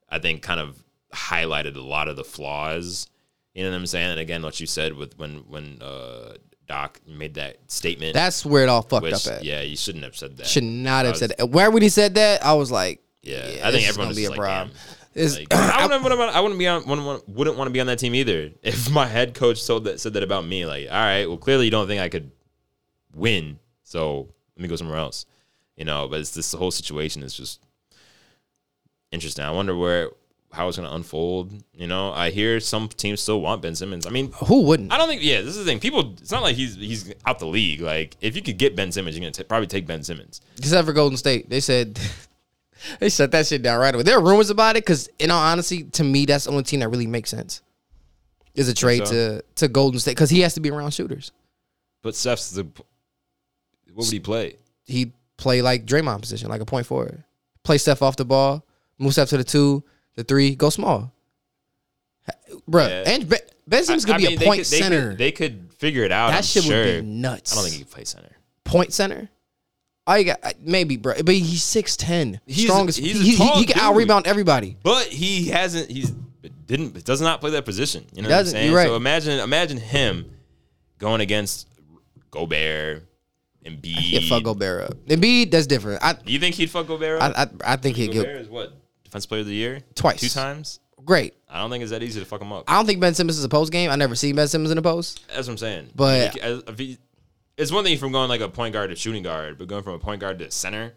I think kind of highlighted a lot of the flaws. You know what I'm saying? And again, what you said with when when uh, Doc made that statement. That's where it all fucked which, up at. yeah, you shouldn't have said that. Should not have was- said that. Where when he said that, I was like, Yeah, yeah, I think gonna be a like, problem. Like, I wouldn't, wouldn't, I wouldn't be on wouldn't, wouldn't want to be on that team either. If my head coach told that said that about me, like, all right, well, clearly you don't think I could win, so let me go somewhere else. You know, but it's this whole situation is just interesting. I wonder where how it's going to unfold. You know, I hear some teams still want Ben Simmons. I mean, who wouldn't? I don't think. Yeah, this is the thing. People, it's not like he's he's out the league. Like, if you could get Ben Simmons, you're gonna probably take Ben Simmons. Except for Golden State, they said they shut that shit down right away. There are rumors about it because, in all honesty, to me, that's the only team that really makes sense. Is a trade so? to to Golden State because he has to be around shooters. But Steph's the what would he play? He play like Draymond position, like a point forward. Play Steph off the ball, move Steph to the two, the three, go small. Bruh, Yeah. and Ben, ben Simmons could I be mean, a they point could- they center. Could, they could figure it out. that I'm shit sure. would be nuts. I don't think he could play center. point center. Oh, you got maybe, bro, but he's six ten, He's- strongest. he's he, he, tall he can out rebound everybody. But he hasn't. He's didn't does not play that position. You know what I'm saying? right. So imagine imagine him going against Gobert and B. Yeah, fuck Gobert up. Embiid, that's different. I, you think he'd fuck Gobert? I, up? I, I think he'd Gobert get is what defense player of the year Twice. two times. great. I don't think it's that easy to fuck him up. I don't think Ben Simmons is a post game. I never seen Ben Simmons in a post. That's what I'm saying. But- He- as- if he- it's one thing from going like a point guard to shooting guard, but going from a point guard to center,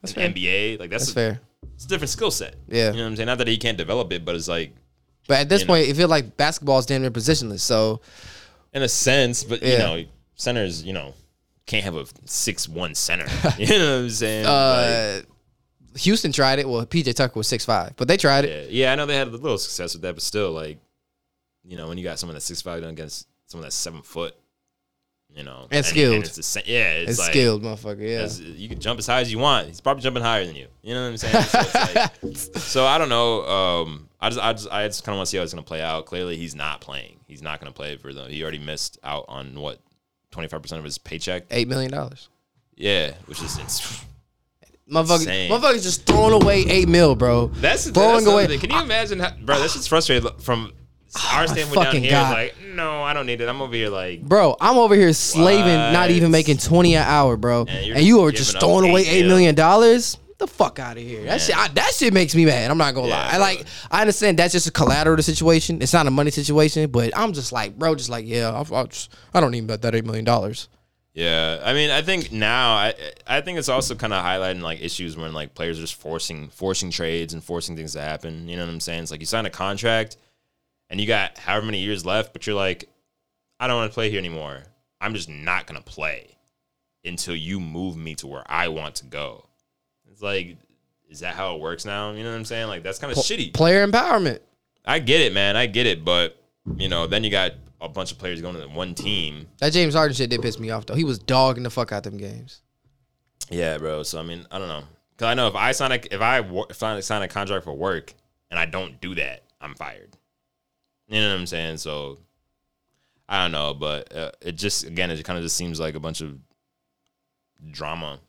That's fair. NBA, like that's, That's a, fair. It's a different skill set. Yeah. you know what I'm saying. Not that he can't develop it, but it's like But at this You know. point, it feels like basketball is damn near positionless. So in a sense, but you know, centers, you know, can't have a six one center. you know what I'm saying? Like, uh, Houston tried it. Well, PJ Tucker was six five, but they tried it. yeah, yeah, I know they had a little success with that, but still, like, you know, when you got someone that's six five against someone that's seven foot, you know, And skilled. it's the sa- yeah, it's, It's like, skilled, motherfucker. Yeah. as- you can jump as high as you want. He's probably jumping higher than you. You know what I'm saying? So, it's like, so I don't know. Um, I just, I just, I just kind of want to see how it's going to play out. Clearly, he's not playing. He's not going to play for them. He already missed out on what 25 percent of his paycheck. Eight million dollars. Yeah, which is it's, Motherfuckers, Insane. motherfuckers just throwing away eight mil, bro. that's Throwing that's away- away. Can you imagine, how, bro? This is frustrating from ah, our standpoint down fucking here. God. Like, no, I don't need it. I'm over here like. Bro, I'm over here slaving, not even making twenty an hour, bro. And you're And you are just throwing away eight eight mil. million dollars. the fuck out of here. That shit, I, that shit makes me mad. I'm not gonna Yeah, lie. I bro. like, I understand that's just a collateral situation. It's not a money situation, but I'm just like, bro, just like, yeah, I, I, just, I don't even bet that eight million dollars. Yeah, I mean, I think now, I I think it's also kind of highlighting like issues when like players are just forcing forcing trades and forcing things to happen. You know what I'm saying? It's like you sign a contract, and you got however many years left, but you're like, I don't want to play here anymore. I'm just not gonna play until you move me to where I want to go. It's like, is that how it works now? You know what I'm saying? Like that's kind of shitty. Player empowerment. I get it, man. I get it, but you know, then you got a bunch of players going to one team. That James Harden shit did piss me off though. He was dogging the fuck out them games. Yeah, bro. So I mean, I don't know, cause I know if I sign a if I wo- if sign a contract for work and I don't do that, I'm fired. You know what I'm saying? So I don't know, but uh, it just again, it kind of just seems like a bunch of drama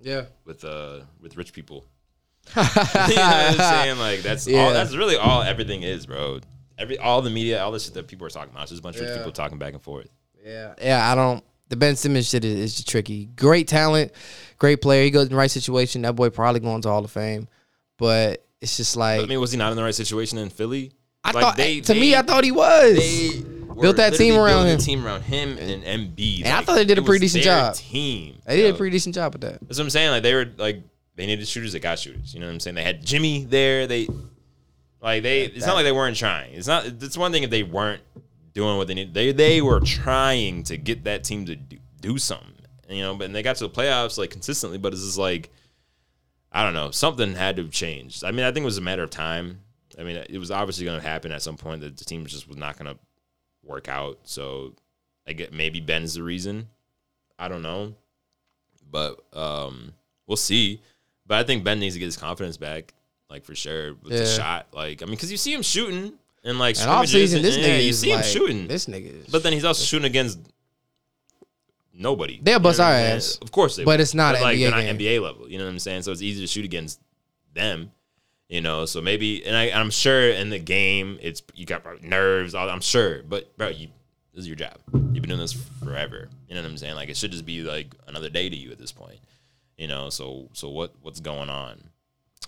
Yeah. with uh with rich people. you know what I'm saying? Like that's Yeah. all. That's really all everything is, bro. Every all the media, all this shit that people are talking about, it's just a bunch of people talking back and forth. Yeah, yeah. I don't. The Ben Simmons shit is, is just tricky. Great talent, great player. He goes in the right situation. That boy probably going to Hall of Fame, but it's just like I mean, was he not in the right situation in Philly? I Like, thought. they- to me, I thought he was. they Built that team around him. a Team around him and Embiid. And I thought they did a pretty decent job. Team. they did a pretty decent job with that. That's what I'm saying. Like they were like they needed shooters. They got shooters. You know what I'm saying? They had Jimmy there. They like they. It's not like they weren't trying. It's not. It's one thing if they weren't doing what they need. They they were trying to get that team to do, do something. You know, but and they got to the playoffs like consistently. But it's just like I don't know. Something had to have changed. I mean, I think it was a matter of time. I mean, it was obviously going to happen at some point that the team just was not going to work out. So I get maybe Ben's the reason. I don't know, but um, we'll see. But I think Ben needs to get his confidence back, like for sure, with the shot. Like I mean, because you see him shooting and like And off season, this and- nigga yeah, you is see him like, shooting. This nigga, is, But then he's also shooting against nobody. They'll You know bust our ass. Of course they But will. it's not an like NBA not. NBA level. You know what I'm saying? So it's easy to shoot against them. You know, so maybe, and I, I'm sure in the game, it's you got nerves. All I'm sure, but bro, you this is your job. You've been doing this forever. You know what I'm saying? Like it should just be like another day to you at this point. You know, so so what what's going on?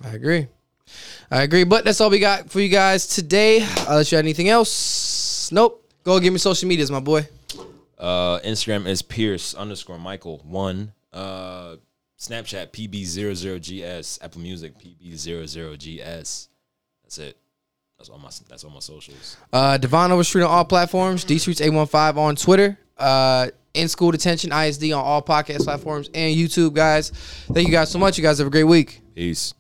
I agree. I agree. But that's all we got for you guys today. Unless you have anything else, nope. Go give me social medias, my boy. Uh, Instagram is Pierce underscore Michael one. Uh, Snapchat PB00GS. Apple Music PB00GS. That's it. That's all my that's all my socials. Uh, Devon Overstreet on all platforms. D Streets eight one five on Twitter. Uh, in school detention ISD on all podcast platforms and YouTube. Guys, thank you guys so much. You guys have a great week. Peace.